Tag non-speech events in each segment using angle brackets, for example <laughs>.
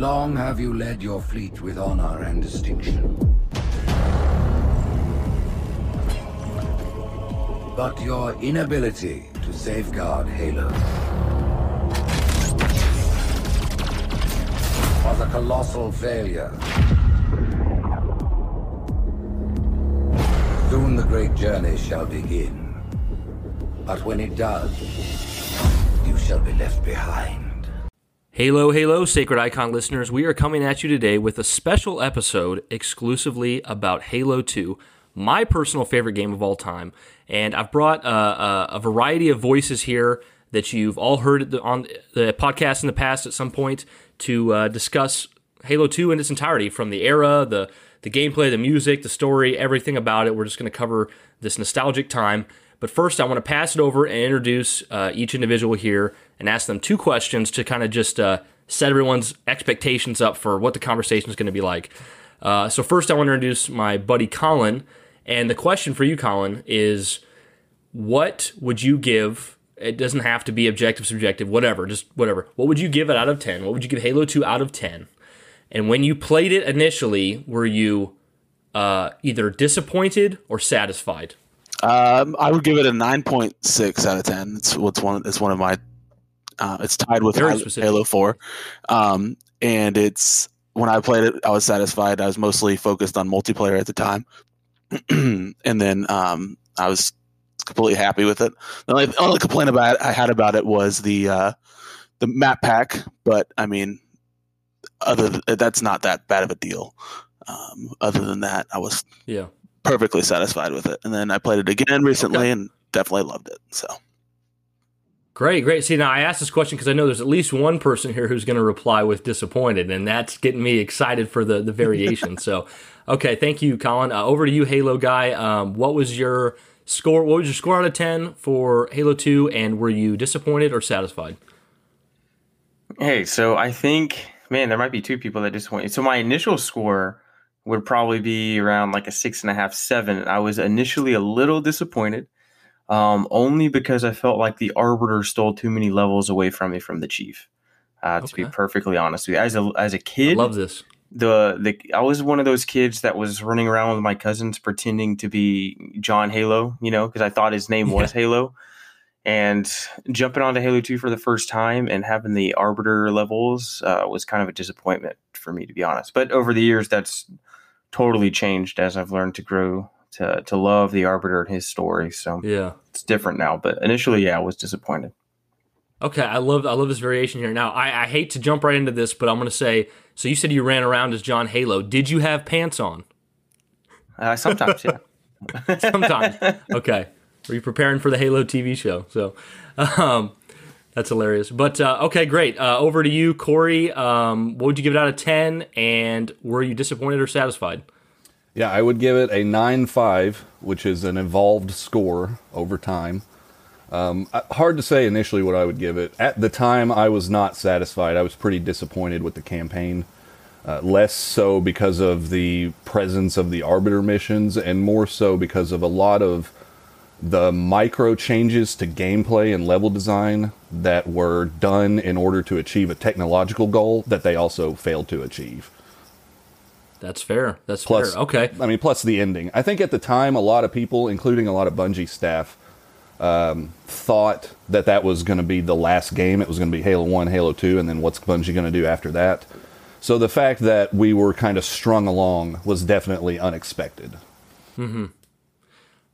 Long have you led your fleet with honor and distinction. But your inability to safeguard Halo was a colossal failure. Soon the great journey shall begin. But when it does, shall be left behind. Halo, Halo, Sacred Icon listeners, we are coming at you today with a special episode exclusively about Halo 2, my personal favorite game of all time. And I've brought uh, uh, a variety of voices here that you've all heard on the podcast in the past at some point to uh, discuss Halo 2 in its entirety from the era, the, the gameplay, the music, the story, everything about it. We're just going to cover this nostalgic time. But first, I want to pass it over and introduce uh, each individual here and ask them two questions to kind of just uh, set everyone's expectations up for what the conversation is going to be like. Uh, so, first, I want to introduce my buddy Colin. And the question for you, Colin, is what would you give? It doesn't have to be objective, subjective, whatever, just whatever. What would you give it out of 10? What would you give Halo 2 out of 10? And when you played it initially, were you uh, either disappointed or satisfied? Um, I would give it a nine point six out of ten. It's what's one. It's one of my. Uh, it's tied with Halo, Halo Four, um, and it's when I played it, I was satisfied. I was mostly focused on multiplayer at the time, <clears throat> and then um, I was completely happy with it. The only, only complaint about it, I had about it was the uh, the map pack, but I mean, other than, that's not that bad of a deal. Um, other than that, I was yeah perfectly satisfied with it. And then I played it again recently okay. and definitely loved it. So great, great. See, now I asked this question because I know there's at least one person here who's going to reply with disappointed, and that's getting me excited for the the variation. <laughs> so, okay, thank you, Colin. Uh, over to you, Halo guy. Um, what was your score? What was your score out of ten for Halo Two, and were you disappointed or satisfied? Hey, so I think, man, there might be two people that disappointed. So my initial score would probably be around like a six and a half, seven. I was initially a little disappointed, um, only because I felt like the Arbiter stole too many levels away from me from the Chief. Uh, to okay. be perfectly honest with you, as a as a kid, I love this. The the I was one of those kids that was running around with my cousins pretending to be John Halo, you know, because I thought his name was Halo. And jumping onto Halo 2 for the first time and having the Arbiter levels uh, was kind of a disappointment for me, to be honest. But over the years, that's totally changed as I've learned to grow to to love the Arbiter and his story. So yeah, it's different now. But initially, yeah, I was disappointed. Okay, I love I love this variation here. Now, I, I hate to jump right into this, but I'm going to say. So you said you ran around as John Halo. Did you have pants on? Uh, sometimes, yeah. <laughs> sometimes. Okay. Were you preparing for the Halo TV show? So, um, that's hilarious. But uh, okay, great. Uh, over to you, Corey. Um, what would you give it out of ten? And were you disappointed or satisfied? Yeah, I would give it a nine five, which is an evolved score over time. Um, hard to say initially what I would give it. At the time, I was not satisfied. I was pretty disappointed with the campaign. Uh, less so because of the presence of the arbiter missions, and more so because of a lot of the micro changes to gameplay and level design that were done in order to achieve a technological goal that they also failed to achieve. That's fair. That's plus, fair. Okay. I mean, plus the ending. I think at the time, a lot of people, including a lot of Bungie staff, um, thought that that was going to be the last game. It was going to be Halo 1, Halo 2, and then what's Bungie going to do after that? So the fact that we were kind of strung along was definitely unexpected. hmm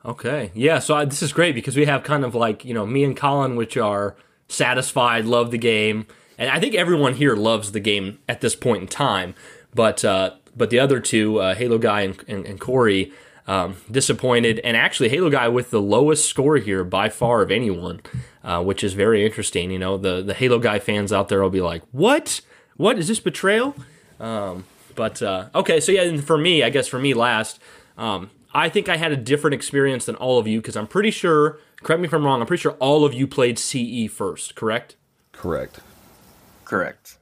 Okay. Yeah. So I, this is great because we have kind of like, you know, me and Colin, which are satisfied, love the game. And I think everyone here loves the game at this point in time. But uh, but the other two, uh, Halo Guy and, and, and Corey, um, disappointed. And actually, Halo Guy with the lowest score here by far of anyone, uh, which is very interesting. You know, the, the Halo Guy fans out there will be like, what? What? Is this betrayal? Um, but uh, okay, so yeah, and for me, I guess for me last, um, I think I had a different experience than all of you because I'm pretty sure, correct me if I'm wrong, I'm pretty sure all of you played CE first, correct? Correct. Correct.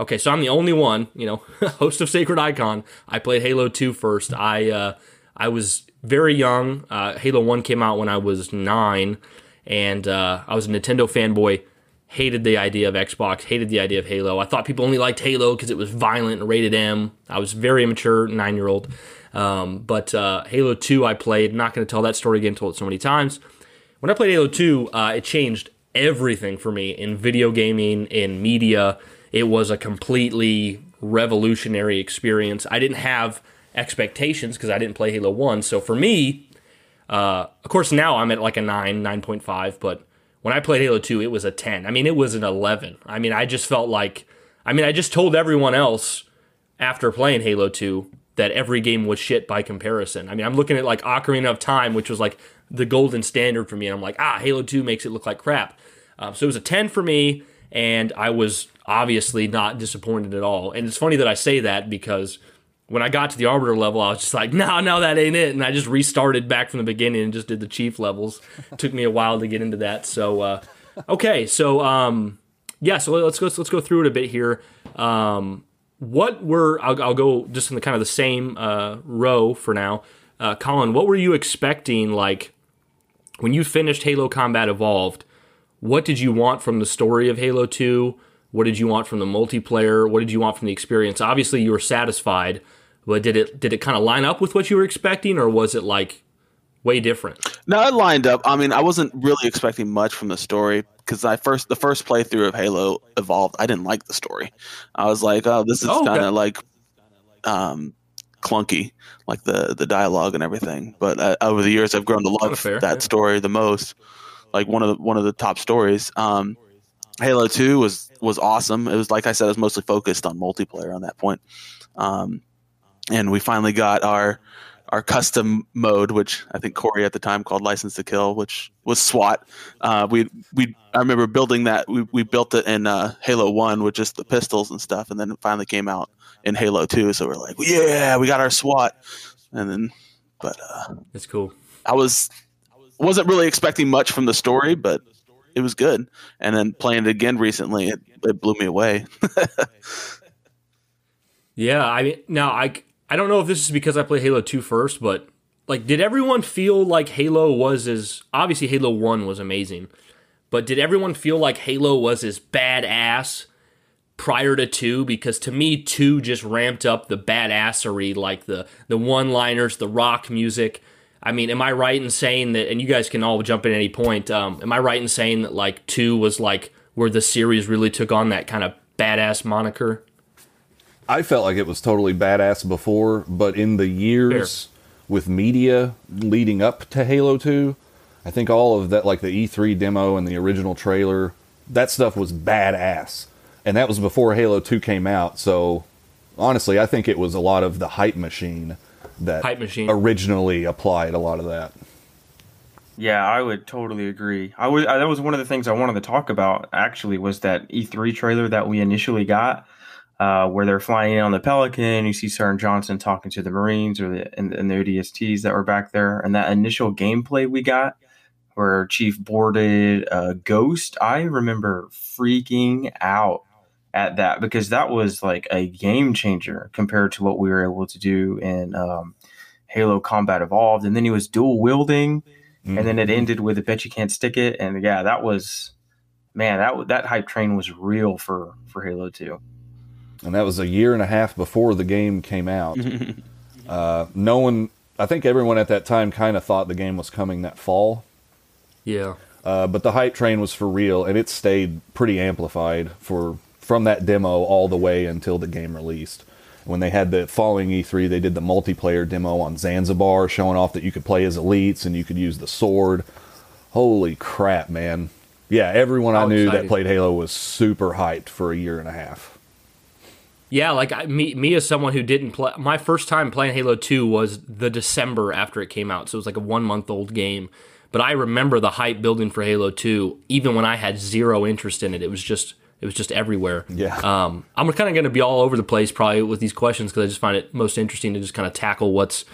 Okay, so I'm the only one, you know, <laughs> host of Sacred Icon. I played Halo 2 first. I uh, I was very young. Uh, Halo 1 came out when I was nine, and uh, I was a Nintendo fanboy. Hated the idea of Xbox, hated the idea of Halo. I thought people only liked Halo because it was violent and rated M. I was very immature, nine year old. Um, but uh, Halo 2, I played. Not going to tell that story again, told it so many times. When I played Halo 2, uh, it changed everything for me in video gaming, in media it was a completely revolutionary experience. I didn't have expectations because I didn't play Halo 1. So for me, uh, of course, now I'm at like a 9, 9.5, but when I played Halo 2, it was a 10. I mean, it was an 11. I mean, I just felt like, I mean, I just told everyone else after playing Halo 2 that every game was shit by comparison. I mean, I'm looking at like Ocarina of Time, which was like the golden standard for me, and I'm like, ah, Halo 2 makes it look like crap. Um, so it was a 10 for me, and I was obviously not disappointed at all. And it's funny that I say that because when I got to the arbiter level, I was just like, no, no, that ain't it. And I just restarted back from the beginning and just did the chief levels. It <laughs> took me a while to get into that. So, uh, okay. So, um, yeah, so let's go, let's go through it a bit here. Um, what were, I'll, I'll, go just in the kind of the same, uh, row for now. Uh, Colin, what were you expecting? Like when you finished Halo Combat Evolved, what did you want from the story of Halo 2? What did you want from the multiplayer? What did you want from the experience? Obviously, you were satisfied, but did it did it kind of line up with what you were expecting, or was it like way different? No, it lined up. I mean, I wasn't really expecting much from the story because I first the first playthrough of Halo Evolved, I didn't like the story. I was like, oh, this is oh, kind of like um, clunky, like the the dialogue and everything. But uh, over the years, I've grown to love that yeah. story the most. Like one of the one of the top stories. Um, Halo Two was was awesome. It was like I said, it was mostly focused on multiplayer on that point. Um, and we finally got our our custom mode, which I think Corey at the time called License to Kill, which was SWAT. Uh, we we I remember building that. We, we built it in uh, Halo One with just the pistols and stuff, and then it finally came out in Halo Two. So we're like, yeah, we got our SWAT. And then, but uh, it's cool. I was wasn't really expecting much from the story, but it was good. And then playing it again recently, it, it blew me away. <laughs> yeah, I mean, now I I don't know if this is because I played Halo 2 first, but like, did everyone feel like Halo was as obviously Halo 1 was amazing, but did everyone feel like Halo was as badass prior to 2? Because to me, 2 just ramped up the badassery, like the the one liners, the rock music I mean, am I right in saying that? And you guys can all jump in at any point. Um, am I right in saying that like two was like where the series really took on that kind of badass moniker? I felt like it was totally badass before, but in the years Fair. with media leading up to Halo 2, I think all of that, like the E3 demo and the original trailer, that stuff was badass. And that was before Halo 2 came out. So honestly, I think it was a lot of the hype machine that hype machine originally applied a lot of that. Yeah, I would totally agree. I was that was one of the things I wanted to talk about. Actually, was that E3 trailer that we initially got, uh, where they're flying in on the Pelican. You see Sergeant Johnson talking to the Marines or the and, and the ODSTs that were back there, and that initial gameplay we got, where Chief boarded a Ghost. I remember freaking out at that because that was like a game changer compared to what we were able to do in um, Halo Combat Evolved. And then he was dual wielding, mm-hmm. and then it mm-hmm. ended with a bet you can't stick it. And yeah, that was man, that that hype train was real for for Halo Two. And that was a year and a half before the game came out. <laughs> uh, no one, I think everyone at that time kind of thought the game was coming that fall. Yeah. Uh, but the hype train was for real, and it stayed pretty amplified for from that demo all the way until the game released. When they had the following E3, they did the multiplayer demo on Zanzibar, showing off that you could play as elites and you could use the sword. Holy crap, man! Yeah, everyone How I knew that played Halo was super hyped for a year and a half. Yeah, like I, me, me as someone who didn't play, my first time playing Halo Two was the December after it came out, so it was like a one month old game. But I remember the hype building for Halo Two, even when I had zero interest in it. It was just it was just everywhere. Yeah. Um, I'm kind of going to be all over the place probably with these questions because I just find it most interesting to just kind of tackle what's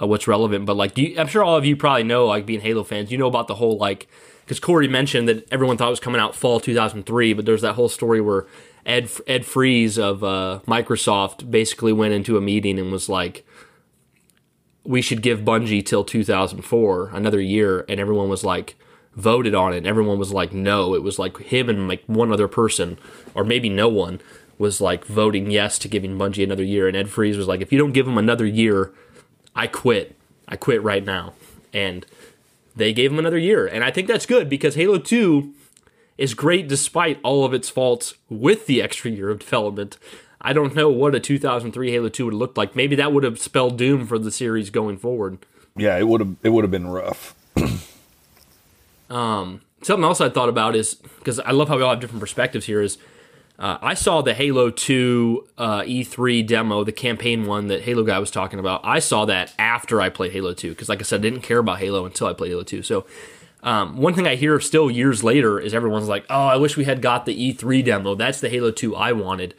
uh, what's relevant. But like, you, I'm sure all of you probably know, like being Halo fans, you know about the whole like because Corey mentioned that everyone thought it was coming out fall 2003, but there's that whole story where Ed Ed Fries of uh, Microsoft basically went into a meeting and was like, "We should give Bungie till 2004, another year," and everyone was like voted on it. Everyone was like, no. It was like him and like one other person, or maybe no one, was like voting yes to giving Bungie another year. And Ed Fries was like, if you don't give him another year, I quit. I quit right now. And they gave him another year. And I think that's good because Halo 2 is great despite all of its faults with the extra year of development. I don't know what a 2003 Halo 2 would have looked like. Maybe that would have spelled doom for the series going forward. Yeah, it would have it would have been rough. <clears throat> Um, something else I thought about is because I love how we all have different perspectives here. Is uh, I saw the Halo 2 uh, E3 demo, the campaign one that Halo guy was talking about. I saw that after I played Halo 2 because, like I said, I didn't care about Halo until I played Halo 2. So, um, one thing I hear still years later is everyone's like, "Oh, I wish we had got the E3 demo. That's the Halo 2 I wanted."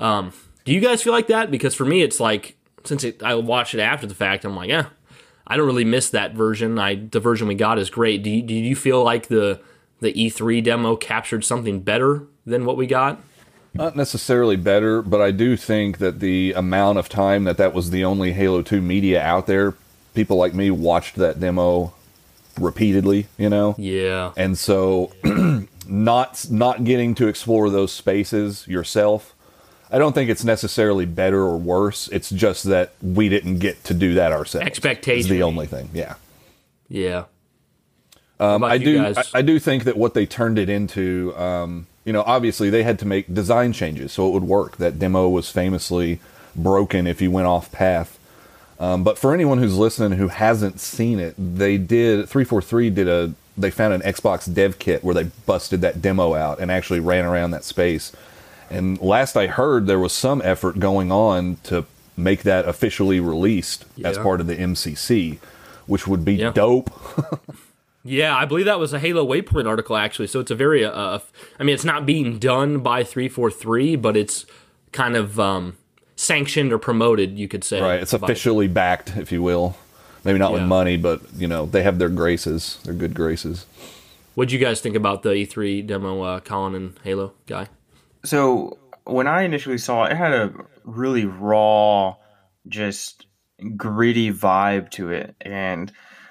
Um, do you guys feel like that? Because for me, it's like since it, I watched it after the fact, I'm like, yeah, I don't really miss that version. I the version we got is great. Do you, do you feel like the the E3 demo captured something better than what we got? Not necessarily better, but I do think that the amount of time that that was the only Halo 2 media out there, people like me watched that demo repeatedly, you know? Yeah. And so <clears throat> not not getting to explore those spaces yourself I don't think it's necessarily better or worse. It's just that we didn't get to do that ourselves. Expectation. the only thing. Yeah. Yeah. Um, I do. I, I, do think that what they turned it into, um, you know, obviously they had to make design changes so it would work. That demo was famously broken if you went off path. Um, but for anyone who's listening who hasn't seen it, they did 343 did a they found an Xbox dev kit where they busted that demo out and actually ran around that space and last I heard, there was some effort going on to make that officially released yeah. as part of the MCC, which would be yeah. dope. <laughs> yeah, I believe that was a Halo Waypoint article actually. So it's a very, uh, I mean, it's not being done by 343, but it's kind of um, sanctioned or promoted, you could say. Right. It's officially backed, if you will. Maybe not yeah. with money, but you know they have their graces, their good graces. What do you guys think about the E3 demo, uh, Colin and Halo guy? So when I initially saw it, it had a really raw, just gritty vibe to it, and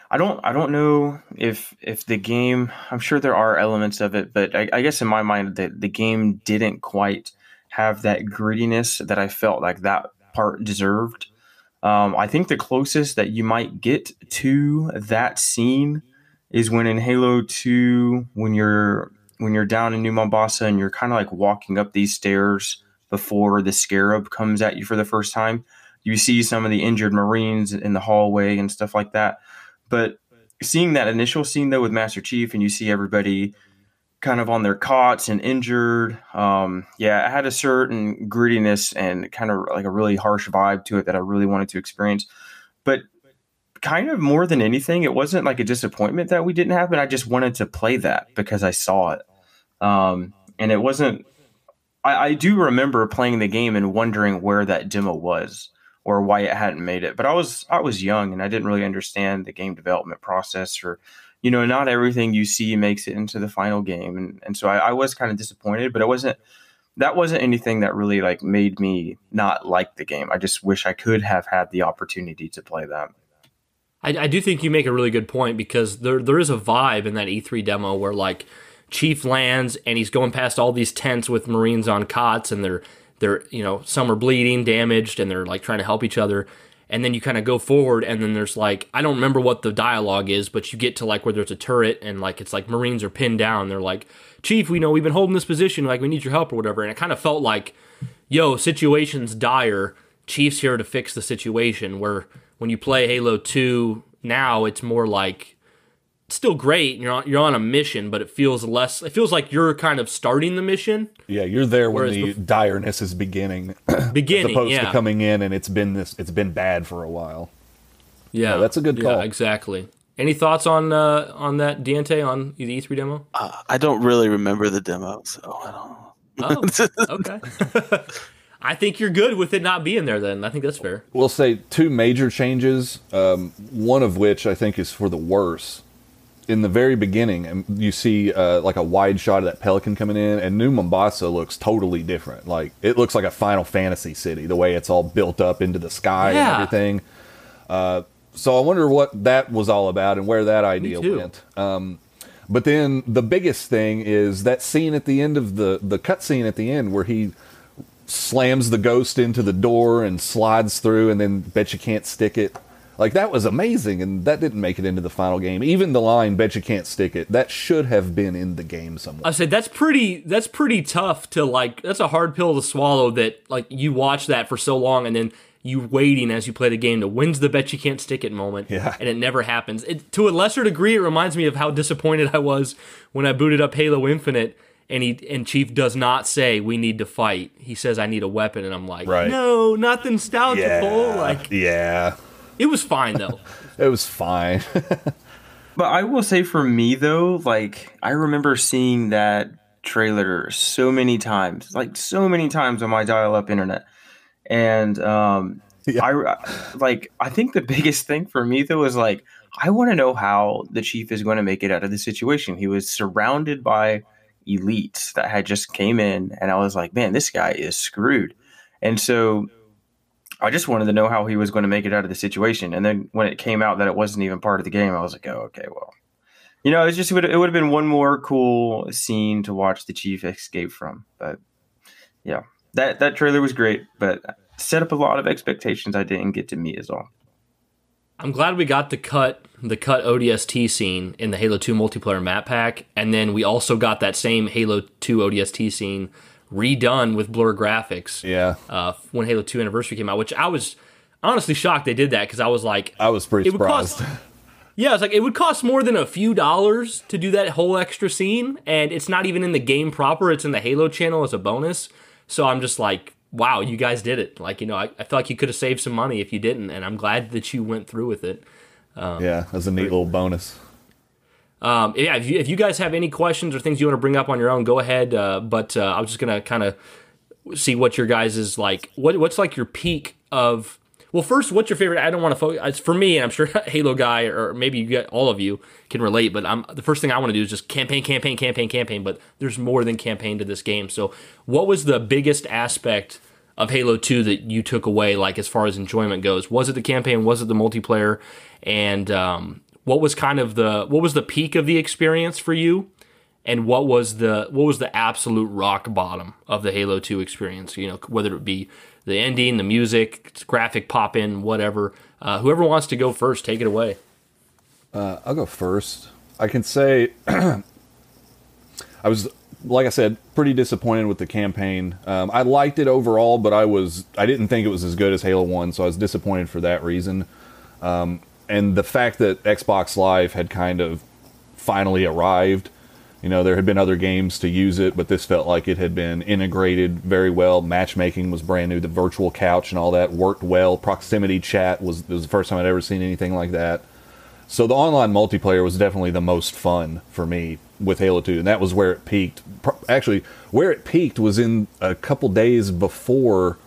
I don't I don't know if if the game. I'm sure there are elements of it, but I, I guess in my mind that the game didn't quite have that grittiness that I felt like that part deserved. Um, I think the closest that you might get to that scene is when in Halo 2, when you're when you're down in New Mombasa and you're kind of like walking up these stairs before the scarab comes at you for the first time, you see some of the injured Marines in the hallway and stuff like that. But seeing that initial scene though with Master Chief and you see everybody kind of on their cots and injured, um, yeah, it had a certain grittiness and kind of like a really harsh vibe to it that I really wanted to experience. But kind of more than anything, it wasn't like a disappointment that we didn't happen. I just wanted to play that because I saw it. Um, and it wasn't. I, I do remember playing the game and wondering where that demo was or why it hadn't made it. But I was I was young and I didn't really understand the game development process or you know, not everything you see makes it into the final game. And and so I, I was kind of disappointed, but it wasn't that wasn't anything that really like made me not like the game. I just wish I could have had the opportunity to play that. I, I do think you make a really good point because there there is a vibe in that E3 demo where like Chief lands and he's going past all these tents with Marines on cots and they're they're you know some are bleeding, damaged, and they're like trying to help each other. And then you kind of go forward, and then there's like I don't remember what the dialogue is, but you get to like where there's a turret and like it's like Marines are pinned down. They're like, Chief, we know we've been holding this position, like we need your help or whatever. And it kind of felt like, yo, situation's dire. Chief's here to fix the situation. Where when you play Halo Two now, it's more like still great. You're on, you're on a mission, but it feels less. It feels like you're kind of starting the mission. Yeah, you're there when the before, direness is beginning. <clears throat> <clears throat> beginning, as opposed yeah. to coming in and it's been this. It's been bad for a while. Yeah, that's a good call. Yeah, exactly. Any thoughts on uh, on that Diente on the E3 demo? Uh, I don't really remember the demo, so I don't. Oh, okay. <laughs> <laughs> I think you're good with it not being there. Then I think that's fair. We'll say two major changes. Um, one of which I think is for the worse in the very beginning, and you see uh, like a wide shot of that pelican coming in, and New Mombasa looks totally different. Like it looks like a Final Fantasy city, the way it's all built up into the sky yeah. and everything. Uh, so I wonder what that was all about and where that idea went. Um, but then the biggest thing is that scene at the end of the the cutscene at the end where he slams the ghost into the door and slides through, and then bet you can't stick it. Like that was amazing, and that didn't make it into the final game. Even the line "Bet you can't stick it" that should have been in the game somewhere. I said that's pretty. That's pretty tough to like. That's a hard pill to swallow. That like you watch that for so long, and then you waiting as you play the game to when's the bet you can't stick it moment. Yeah. And it never happens. It, to a lesser degree, it reminds me of how disappointed I was when I booted up Halo Infinite and he and Chief does not say we need to fight. He says I need a weapon, and I'm like, right. no, not nostalgia yeah. Like, yeah, it was fine though. <laughs> it was fine. <laughs> but I will say for me though, like I remember seeing that trailer so many times, like so many times on my dial-up internet, and um, yeah. I like I think the <laughs> biggest thing for me though is like I want to know how the chief is going to make it out of the situation. He was surrounded by elites that had just came in, and I was like, man, this guy is screwed. And so I just wanted to know how he was going to make it out of the situation. And then when it came out that it wasn't even part of the game, I was like, oh, okay, well, you know, it's just it would, it would have been one more cool scene to watch the chief escape from. But yeah, that that trailer was great, but set up a lot of expectations I didn't get to meet as all. I'm glad we got the cut the cut ODST scene in the Halo 2 multiplayer map pack, and then we also got that same Halo 2 ODST scene redone with blur graphics. Yeah. Uh, when Halo 2 Anniversary came out, which I was honestly shocked they did that because I was like, I was pretty surprised. Cost, <laughs> yeah, it's like it would cost more than a few dollars to do that whole extra scene, and it's not even in the game proper. It's in the Halo channel as a bonus. So I'm just like, wow, you guys did it. Like, you know, I, I feel like you could have saved some money if you didn't, and I'm glad that you went through with it. Um, yeah, that's a neat little bonus. Um, yeah, if you, if you guys have any questions or things you want to bring up on your own, go ahead. Uh, but uh, I was just gonna kind of see what your guys is like. What what's like your peak of? Well, first, what's your favorite? I don't want to focus. For me, and I'm sure <laughs> Halo guy or maybe you get all of you can relate. But I'm the first thing I want to do is just campaign, campaign, campaign, campaign. But there's more than campaign to this game. So, what was the biggest aspect? of Halo 2 that you took away, like as far as enjoyment goes? Was it the campaign? Was it the multiplayer? And um, what was kind of the what was the peak of the experience for you? And what was the what was the absolute rock bottom of the Halo 2 experience? You know, whether it be the ending, the music, graphic pop in, whatever. Uh, whoever wants to go first, take it away. Uh, I'll go first. I can say <clears throat> I was like I said, pretty disappointed with the campaign. Um, I liked it overall, but I was I didn't think it was as good as Halo One, so I was disappointed for that reason. Um, and the fact that Xbox Live had kind of finally arrived. You know, there had been other games to use it, but this felt like it had been integrated very well. Matchmaking was brand new. The virtual couch and all that worked well. Proximity chat was, was the first time I'd ever seen anything like that. So the online multiplayer was definitely the most fun for me with Halo 2, and that was where it peaked. Actually, where it peaked was in a couple days before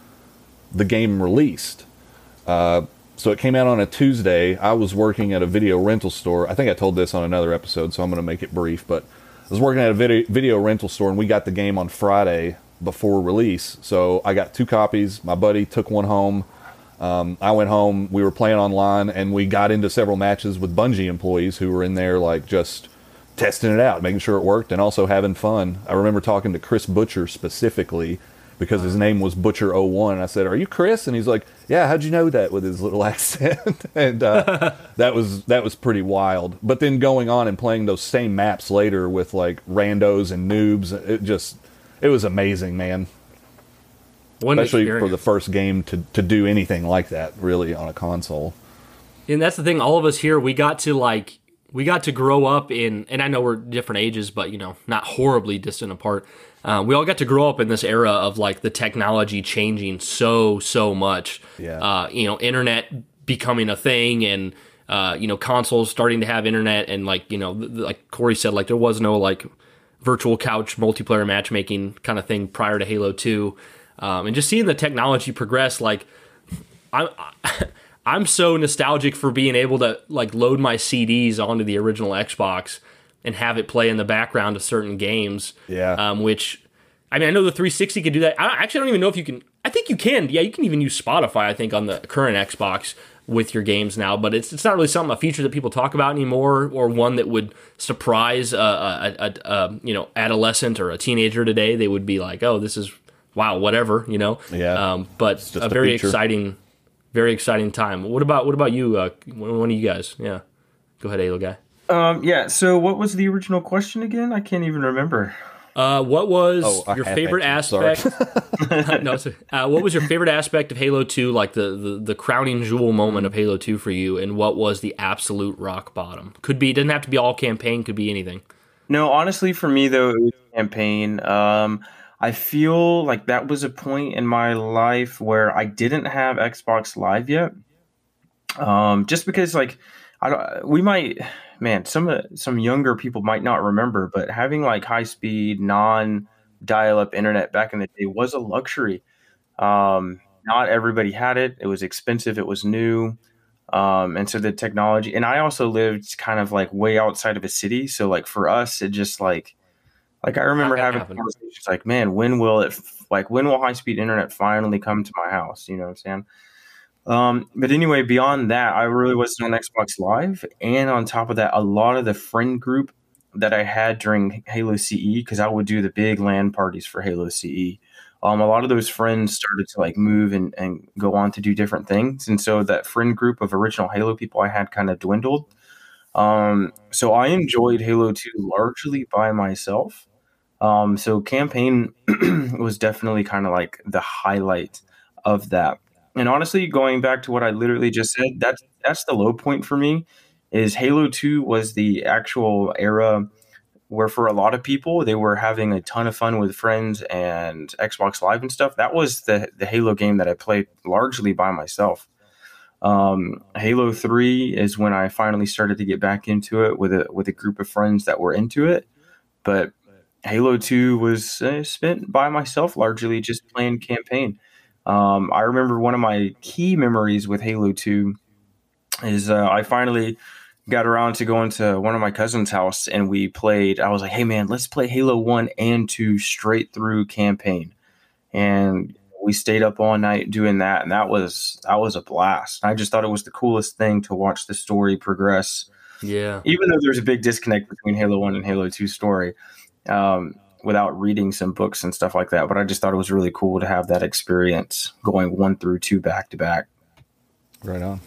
the game released. Uh, so it came out on a Tuesday. I was working at a video rental store. I think I told this on another episode, so I'm going to make it brief. But I was working at a video, video rental store, and we got the game on Friday before release. So I got two copies. My buddy took one home. Um, I went home. We were playing online, and we got into several matches with Bungie employees who were in there, like just testing it out, making sure it worked, and also having fun. I remember talking to Chris Butcher specifically because his name was Butcher 01. And I said, "Are you Chris?" And he's like, "Yeah, how'd you know that?" with his little <laughs> accent. and uh, <laughs> that was that was pretty wild. But then going on and playing those same maps later with like randos and noobs, it just it was amazing, man. One Especially experience. for the first game to to do anything like that, really on a console. And that's the thing. All of us here, we got to like we got to grow up in, and I know we're different ages, but you know, not horribly distant apart. Uh, we all got to grow up in this era of like the technology changing so so much. Yeah. Uh, you know, internet becoming a thing, and uh, you know, consoles starting to have internet, and like you know, like Corey said, like there was no like virtual couch multiplayer matchmaking kind of thing prior to Halo Two, um, and just seeing the technology progress, like I'm. I'm so nostalgic for being able to like load my CDs onto the original Xbox and have it play in the background of certain games. Yeah. Um, which, I mean, I know the 360 can do that. I actually don't even know if you can. I think you can. Yeah, you can even use Spotify. I think on the current Xbox with your games now, but it's it's not really something a feature that people talk about anymore, or one that would surprise a, a, a, a you know adolescent or a teenager today. They would be like, "Oh, this is wow, whatever," you know. Yeah. Um, but a very feature. exciting very exciting time. What about what about you? Uh, one of you guys? Yeah, go ahead, Halo guy. Um, yeah. So, what was the original question again? I can't even remember. Uh, what was oh, your favorite aspect? <laughs> no, uh, what was your favorite aspect of Halo Two? Like the, the the crowning jewel moment of Halo Two for you, and what was the absolute rock bottom? Could be. Doesn't have to be all campaign. Could be anything. No, honestly, for me though, it was campaign. Um, I feel like that was a point in my life where I didn't have Xbox Live yet. Um, just because like I don't, we might, man, some some younger people might not remember, but having like high speed non dial up internet back in the day was a luxury. Um, not everybody had it. It was expensive. It was new. Um, and so the technology, and I also lived kind of like way outside of a city. So like for us, it just like, like I remember having happen. conversations like, man, when will it like when will high speed internet finally come to my house? You know what I'm saying? Um, but anyway, beyond that, I really wasn't on Xbox Live, and on top of that, a lot of the friend group that I had during Halo CE, because I would do the big LAN parties for Halo CE. Um, a lot of those friends started to like move and, and go on to do different things, and so that friend group of original Halo people I had kind of dwindled. Um, so I enjoyed Halo 2 largely by myself. Um, so campaign <clears throat> was definitely kind of like the highlight of that. And honestly, going back to what I literally just said, that's that's the low point for me. Is Halo Two was the actual era where for a lot of people they were having a ton of fun with friends and Xbox Live and stuff. That was the the Halo game that I played largely by myself. Um, Halo Three is when I finally started to get back into it with a with a group of friends that were into it. But Halo 2 was uh, spent by myself largely just playing campaign. Um, I remember one of my key memories with Halo 2 is uh, I finally got around to going to one of my cousin's house and we played. I was like, hey man, let's play Halo 1 and 2 straight through campaign. And we stayed up all night doing that and that was that was a blast. I just thought it was the coolest thing to watch the story progress. Yeah. Even though there's a big disconnect between Halo 1 and Halo 2 story um, without reading some books and stuff like that. But I just thought it was really cool to have that experience going one through two back to back. Right on.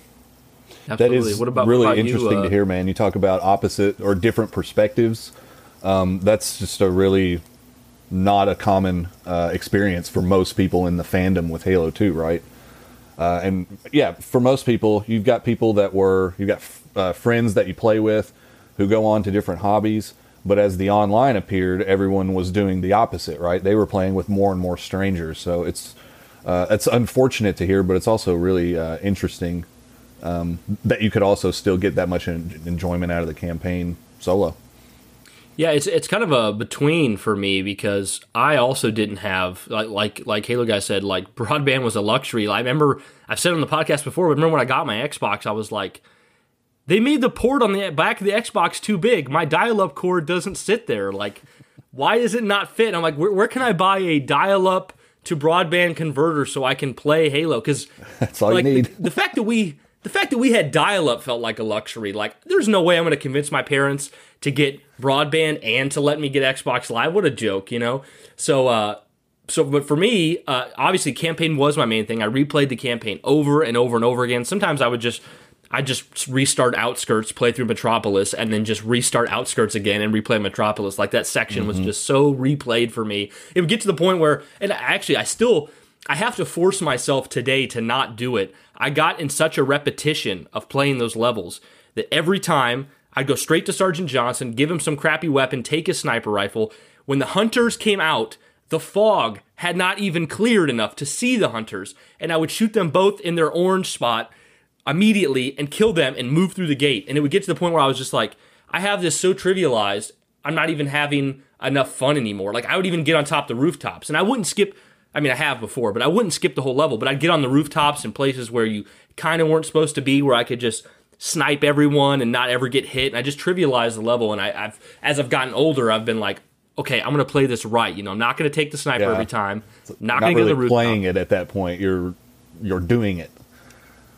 Absolutely. That is what about, really what about interesting you, uh, to hear, man. You talk about opposite or different perspectives. Um, that's just a really not a common uh, experience for most people in the fandom with Halo 2, right? Uh, and yeah, for most people, you've got people that were, you've got uh, friends that you play with who go on to different hobbies. But as the online appeared, everyone was doing the opposite, right? They were playing with more and more strangers. So it's uh, it's unfortunate to hear, but it's also really uh, interesting um, that you could also still get that much enjoyment out of the campaign solo. Yeah, it's it's kind of a between for me because I also didn't have like like like Halo guy said like <laughs> broadband was a luxury. I remember I've said on the podcast before. But remember when I got my Xbox, I was like they made the port on the back of the Xbox too big. My dial-up cord doesn't sit there. Like, why is it not fit? I'm like, where, where can I buy a dial up to broadband converter so I can play Halo? Because <laughs> that's all like, you need. The, the fact that we the fact that we had dial up felt like a luxury. Like, there's no way I'm going to convince my parents to get broadband and to let me get Xbox Live. What a joke, you know? So, uh, so, but for me, uh, obviously, campaign was my main thing. I replayed the campaign over and over and over again. Sometimes I would just I just restart Outskirts, play through Metropolis, and then just restart Outskirts again and replay Metropolis. Like that section mm-hmm. was just so replayed for me. It would get to the point where, and actually, I still I have to force myself today to not do it. I got in such a repetition of playing those levels that every time I'd go straight to Sergeant Johnson, give him some crappy weapon, take his sniper rifle. When the hunters came out, the fog had not even cleared enough to see the hunters, and I would shoot them both in their orange spot immediately and kill them and move through the gate. And it would get to the point where I was just like, I have this so trivialized, I'm not even having enough fun anymore. Like I would even get on top of the rooftops and I wouldn't skip I mean I have before, but I wouldn't skip the whole level, but I'd get on the rooftops in places where you kind of weren't supposed to be where I could just snipe everyone and not ever get hit. And I just trivialized the level and I, have as I've gotten older, I've been like, okay, I'm gonna play this right. You know, I'm not gonna take the sniper yeah. every time. Not, not gonna really get the rooftop. playing it at that point. You're you're doing it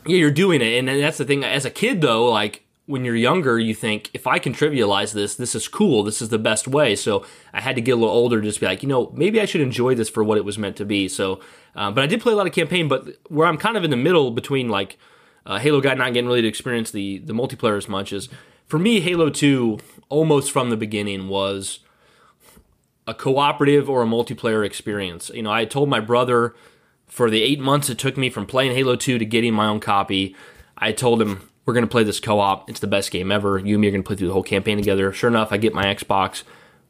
yeah, you're doing it, and that's the thing. As a kid, though, like when you're younger, you think if I can trivialize this, this is cool. This is the best way. So I had to get a little older, just be like, you know, maybe I should enjoy this for what it was meant to be. So, uh, but I did play a lot of campaign, but where I'm kind of in the middle between like uh, Halo guy not getting really to experience the the multiplayer as much is for me, Halo Two almost from the beginning was a cooperative or a multiplayer experience. You know, I told my brother for the eight months it took me from playing Halo 2 to getting my own copy, I told him, we're going to play this co op. It's the best game ever. You and me are going to play through the whole campaign together. Sure enough, I get my Xbox.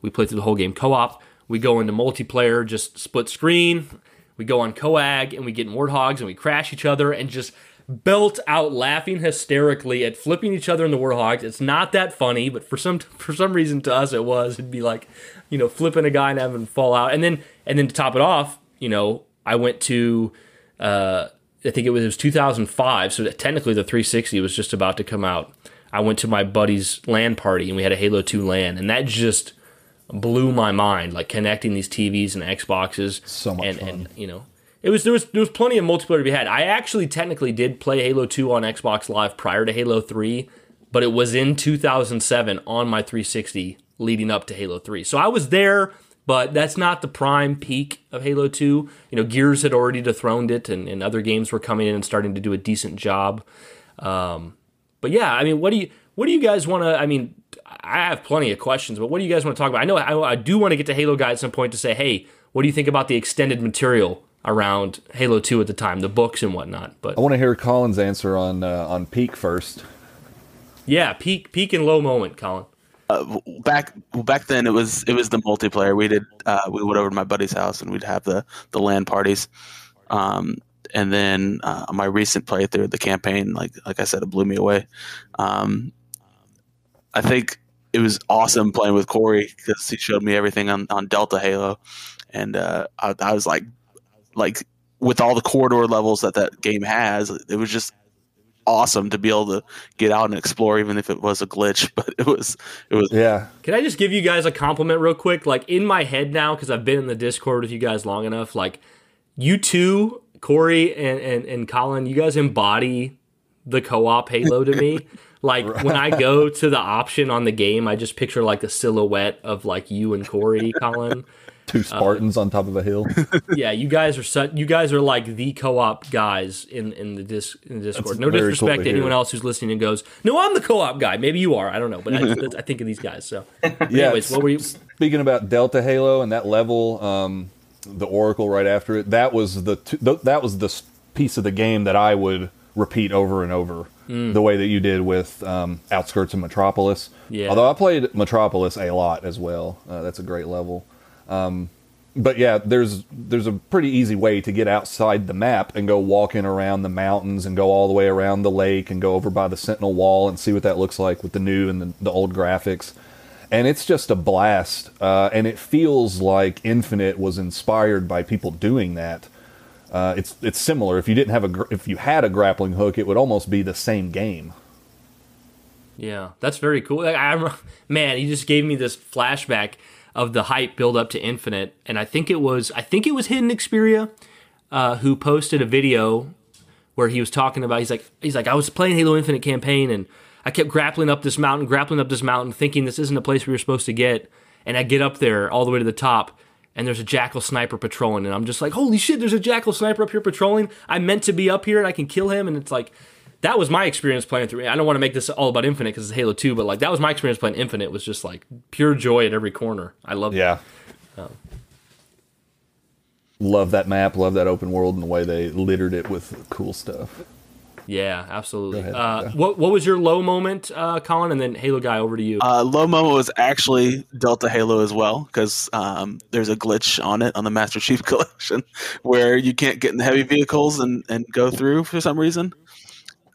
We play through the whole game co op. We go into multiplayer, just split screen. We go on coag and we get in warthogs and we crash each other and just belt out laughing hysterically at flipping each other in the warthogs. It's not that funny, but for some for some reason to us it was. It'd be like, you know, flipping a guy and having him fall out. And then and then to top it off, you know, I went to, uh, I think it was, it was 2005. So technically the 360 was just about to come out. I went to my buddy's LAN party and we had a Halo 2 LAN, and that just blew my mind. Like connecting these TVs and Xboxes. So much and, fun. And you know, it was there was there was plenty of multiplayer to be had. I actually technically did play Halo 2 on Xbox Live prior to Halo 3, but it was in 2007 on my 360 leading up to Halo 3. So I was there but that's not the prime peak of Halo 2. You know, Gears had already dethroned it, and, and other games were coming in and starting to do a decent job. Um, but yeah, I mean, what do you what do you guys want to? I mean, I have plenty of questions, but what do you guys want to talk about? I know I, I do want to get to Halo Guy at some point to say, hey, what do you think about the extended material around Halo 2 at the time, the books and whatnot? But I want to hear Colin's answer on uh, on peak first. Yeah, peak peak and low moment, Colin. Uh, back back then it was it was the multiplayer. We did uh, we went over to my buddy's house and we'd have the the LAN parties. Um, and then uh, my recent playthrough of the campaign, like like I said, it blew me away. Um, I think it was awesome playing with Corey because he showed me everything on, on Delta Halo, and uh, I, I was like, like with all the corridor levels that that game has, it was just awesome to be able to get out and explore, even if it was a glitch. <laughs> But it was, it was. Yeah. Can I just give you guys a compliment real quick? Like in my head now, because I've been in the Discord with you guys long enough. Like you two, Corey and and, and Colin, you guys embody the co-op Halo to me. <laughs> Like right. when I go to the option on the game, I just picture like the silhouette of like you and Corey, Colin. Two Spartans uh, on top of a hill. <laughs> yeah, you guys are such. You guys are like the co-op guys in in the dis in the Discord. That's no disrespect cool to anyone else who's listening and goes, "No, I'm the co-op guy." Maybe you are. I don't know, but I, I think of these guys. So, <laughs> yeah. Anyways, what were you speaking about? Delta Halo and that level, um, the Oracle right after it. That was the that was the piece of the game that I would repeat over and over. Mm. The way that you did with um, Outskirts of Metropolis. Yeah. Although I played Metropolis a lot as well. Uh, that's a great level. Um, but yeah, there's there's a pretty easy way to get outside the map and go walking around the mountains and go all the way around the lake and go over by the Sentinel Wall and see what that looks like with the new and the, the old graphics. And it's just a blast, uh, and it feels like Infinite was inspired by people doing that. Uh, it's it's similar. If you didn't have a if you had a grappling hook, it would almost be the same game. Yeah, that's very cool. I, am <laughs> man, you just gave me this flashback of the hype build up to Infinite, and I think it was I think it was Hidden Xperia uh, who posted a video where he was talking about he's like he's like I was playing Halo Infinite campaign and I kept grappling up this mountain, grappling up this mountain, thinking this isn't a place we were supposed to get, and I get up there all the way to the top. And there's a jackal sniper patrolling, and I'm just like, "Holy shit! There's a jackal sniper up here patrolling. I meant to be up here, and I can kill him." And it's like, that was my experience playing through. I don't want to make this all about Infinite because it's Halo Two, but like that was my experience playing Infinite. Was just like pure joy at every corner. I love. Yeah. Um, love that map. Love that open world and the way they littered it with cool stuff. Yeah, absolutely. Uh, what what was your low moment, uh, Colin? And then Halo guy, over to you. Uh, low moment was actually Delta Halo as well because um, there's a glitch on it on the Master Chief <laughs> Collection where you can't get in the heavy vehicles and, and go through for some reason.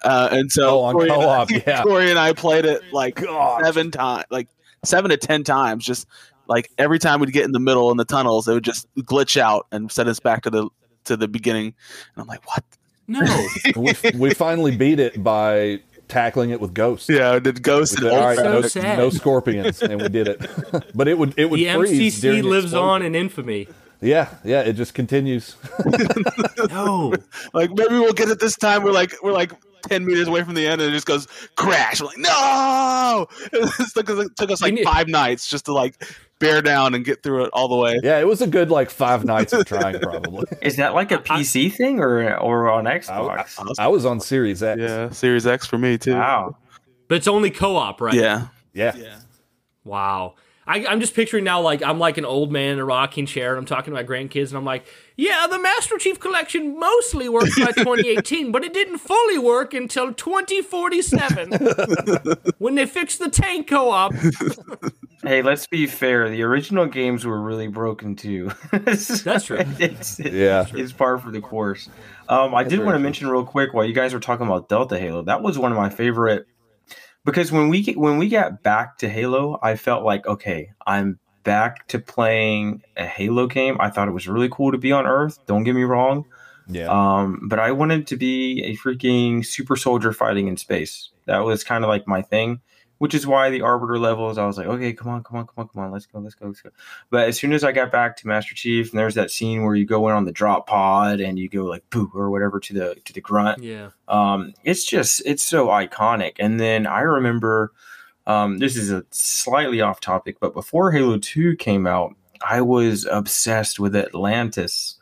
Uh, and so oh, on Corey, co-op, and I, <laughs> yeah. Corey and I played it like seven times, like seven to ten times. Just like every time we'd get in the middle in the tunnels, it would just glitch out and send us back to the to the beginning. And I'm like, what? No. <laughs> we, we finally beat it by tackling it with ghosts. Yeah, did ghosts and all right, so no, sad. no scorpions, and we did it. <laughs> but it would it would the freeze. MCC lives on in infamy. Yeah, yeah, it just continues. <laughs> no, like maybe we'll get it this time. We're like we're like ten meters away from the end, and it just goes crash. We're like, no! <laughs> It took, us, it took us like five nights just to like bear down and get through it all the way. Yeah, it was a good like five nights of trying, probably. <laughs> Is that like a PC thing or or on Xbox? I, I, I, was on Series X. Yeah, Series X for me too. Wow. But it's only co-op, right? Yeah. Yeah. Yeah. Wow. I, am just picturing now like I'm like an old man in a rocking chair and I'm talking to my grandkids and I'm like, yeah, the Master Chief Collection mostly worked by <laughs> 2018, but it didn't fully work until 2047 <laughs> when they fixed the tank co-op. <laughs> hey, let's be fair. The original games were really broken too. That's true. it's, yeah, it's par for the course. Um, I That's did want to mention real quick while you guys were talking about Delta Halo. That was one of my favorite because when we when we got back to Halo, I felt like okay, I'm back to playing a Halo game. I thought it was really cool to be on Earth. Don't get me wrong. Yeah. Um, but I wanted to be a freaking super soldier fighting in space. That was kind of like my thing which is why the arbiter levels i was like okay come on come on come on come on let's go let's go let's go but as soon as i got back to master chief and there's that scene where you go in on the drop pod and you go like boo or whatever to the to the grunt yeah um it's just it's so iconic and then i remember um this is a slightly off topic but before halo 2 came out i was obsessed with atlantis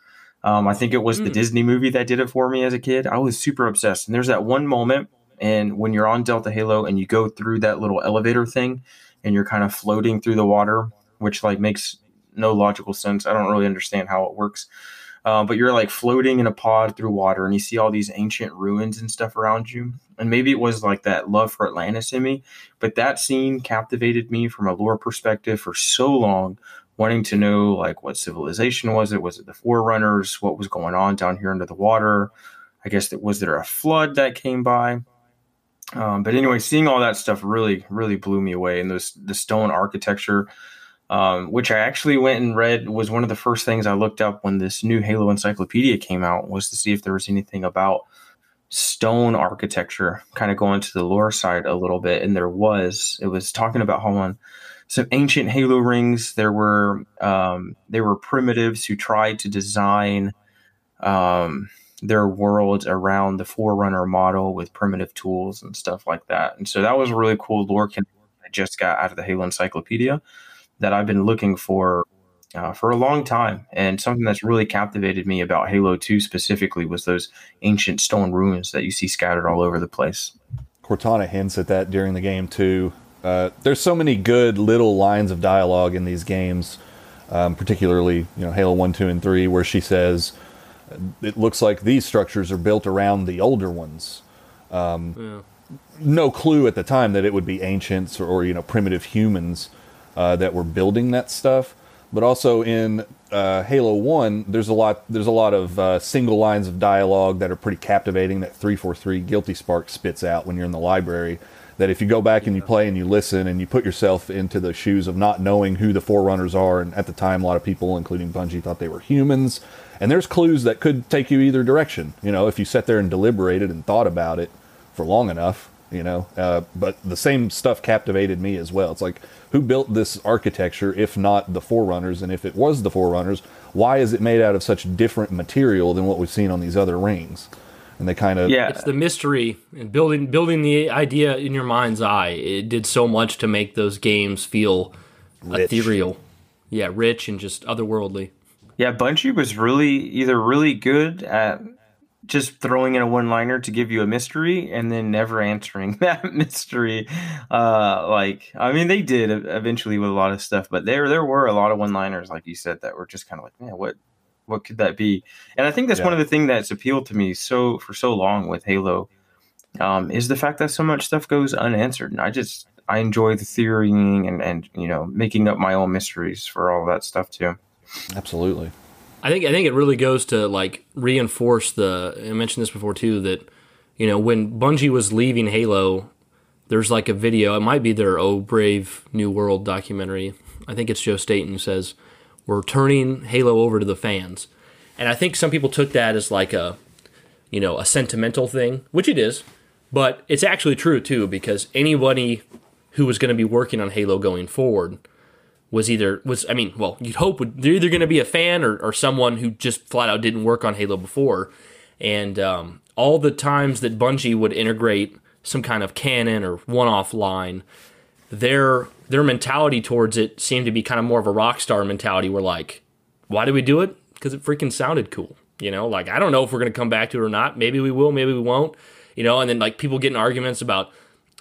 um, I think it was mm. the. Disney movie that did it for me as a kid. I was super obsessed. And there's that one moment and when you're on Delta Halo and you go through that little elevator thing and you're kind of floating through the water, which like makes no logical sense. I don't really understand how it works. Uh, but you're like floating in a pod through water and you see all these ancient ruins and stuff around you. And maybe it was like that love for Atlantis in me, but that scene captivated me from a lore perspective for so long, wanting to know like what civilization was it? Was it the Forerunners? What was going on down here under the water? I guess that was there a flood that came by? Um, but anyway, seeing all that stuff really, really blew me away. And those the stone architecture, um, which I actually went and read, was one of the first things I looked up when this new Halo Encyclopedia came out, was to see if there was anything about stone architecture, kind of going to the lore side a little bit. And there was. It was talking about how on some ancient Halo rings there were um, there were primitives who tried to design. Um, their worlds around the Forerunner model with primitive tools and stuff like that. And so that was a really cool lore I just got out of the Halo Encyclopedia that I've been looking for uh, for a long time. And something that's really captivated me about Halo 2 specifically was those ancient stone ruins that you see scattered all over the place. Cortana hints at that during the game too. Uh, there's so many good little lines of dialogue in these games, um, particularly you know Halo One, Two, and Three, where she says, it looks like these structures are built around the older ones. Um, yeah. No clue at the time that it would be ancients or, or you know primitive humans uh, that were building that stuff. But also in uh, Halo One, there's a lot there's a lot of uh, single lines of dialogue that are pretty captivating. That three four three Guilty Spark spits out when you're in the library. That if you go back and you play and you listen and you put yourself into the shoes of not knowing who the Forerunners are, and at the time a lot of people, including Bungie, thought they were humans and there's clues that could take you either direction. You know, if you sat there and deliberated and thought about it for long enough, you know. Uh, but the same stuff captivated me as well. It's like who built this architecture if not the Forerunners? And if it was the Forerunners, why is it made out of such different material than what we've seen on these other rings? And they kind of yeah, it's the mystery and building building the idea in your mind's eye. It did so much to make those games feel rich. ethereal, yeah, rich and just otherworldly. Yeah, Bungie was really either really good at just throwing in a one liner to give you a mystery and then never <laughs> answering that mystery. Uh, like, I mean, they did eventually with a lot of stuff, but there, there were a lot of one liners, like you said, that were just kind of like, man, what, what could that be? And I think that's yeah. one of the things that's appealed to me so for so long with Halo, um, is the fact that so much stuff goes unanswered. And I just, I enjoy the theorying and, and, you know, making up my own mysteries for all that stuff too. Absolutely. I think I think it really goes to like reinforce the. I mentioned this before too that you know when Bungie was leaving Halo, there's like a video. It might be their "Oh Brave New World" documentary. I think it's Joe Staten who says we're turning Halo over to the fans, and I think some people took that as like a you know a sentimental thing, which it is, but it's actually true too because anybody who was going to be working on Halo going forward was either was I mean, well, you'd hope would they're either going to be a fan or, or someone who just flat out didn't work on Halo before, and um, all the times that Bungie would integrate some kind of canon or one-off line, their their mentality towards it seemed to be kind of more of a rock star mentality. Where like, why do we do it? Because it freaking sounded cool. You know, like I don't know if we're going to come back to it or not. Maybe we will. Maybe we won't. You know, and then like people getting arguments about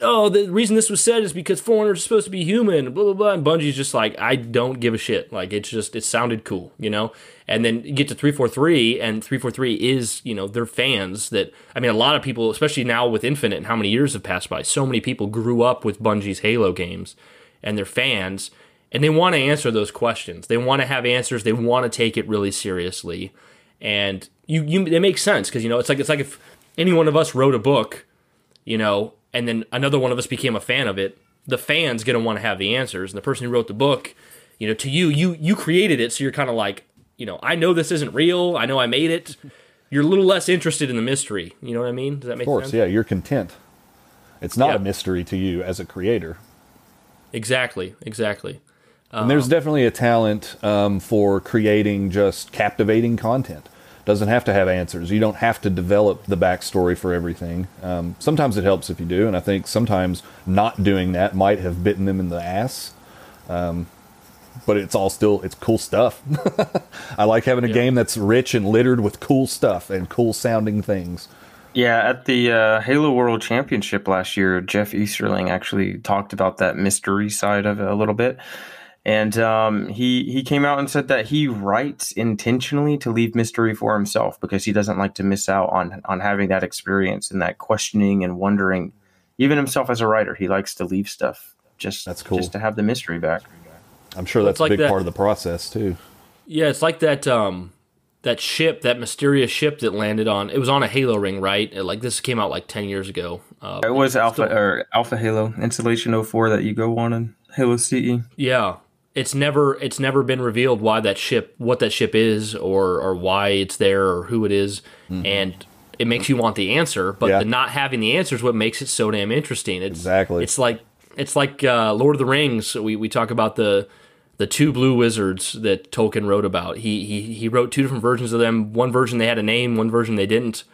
oh, the reason this was said is because Forerunners are supposed to be human, blah, blah, blah. And Bungie's just like, I don't give a shit. Like, it's just, it sounded cool, you know? And then you get to 343, and 343 is, you know, they're fans that, I mean, a lot of people, especially now with Infinite and how many years have passed by, so many people grew up with Bungie's Halo games, and they're fans, and they want to answer those questions. They want to have answers. They want to take it really seriously. And you, you, it makes sense because, you know, it's like, it's like if any one of us wrote a book, you know, and then another one of us became a fan of it, the fan's going to want to have the answers. And the person who wrote the book, you know, to you, you you created it, so you're kind of like, you know, I know this isn't real. I know I made it. You're a little less interested in the mystery. You know what I mean? Does that make sense? Of course, sense? yeah. You're content. It's not yeah. a mystery to you as a creator. Exactly. Exactly. And there's um, definitely a talent um, for creating just captivating content doesn't have to have answers. You don't have to develop the backstory for everything. Um, sometimes it helps if you do, and I think sometimes not doing that might have bitten them in the ass. Um, but it's all still it's cool stuff. <laughs> I like having a yeah. game that's rich and littered with cool stuff and cool sounding things. Yeah, at the uh, Halo World Championship last year, Jeff Easterling actually talked about that mystery side of it a little bit and um, he he came out and said that he writes intentionally to leave mystery for himself because he doesn't like to miss out on on having that experience and that questioning and wondering. Even himself as a writer, he likes to leave stuff just that's cool. just to have the mystery back. I'm sure that's a big that, part of the process too. Yeah, it's like that um, that ship, that mysterious ship that landed on. It was on a Halo ring, right? It, like this came out like ten years ago. Uh, it was Alpha still, or Alpha Halo Installation 04 that you go on in Halo CE. Yeah, it's never it's never been revealed why that ship what that ship is or or why it's there or who it is. Mm-hmm. and it makes you want the answer but yeah. the not having the answer is what makes it so damn interesting. It's exactly. it's like it's like uh, lord of the rings. We, we talk about the the two blue wizards that tolkien wrote about. He, he he wrote two different versions of them. One version they had a name one version they didn't.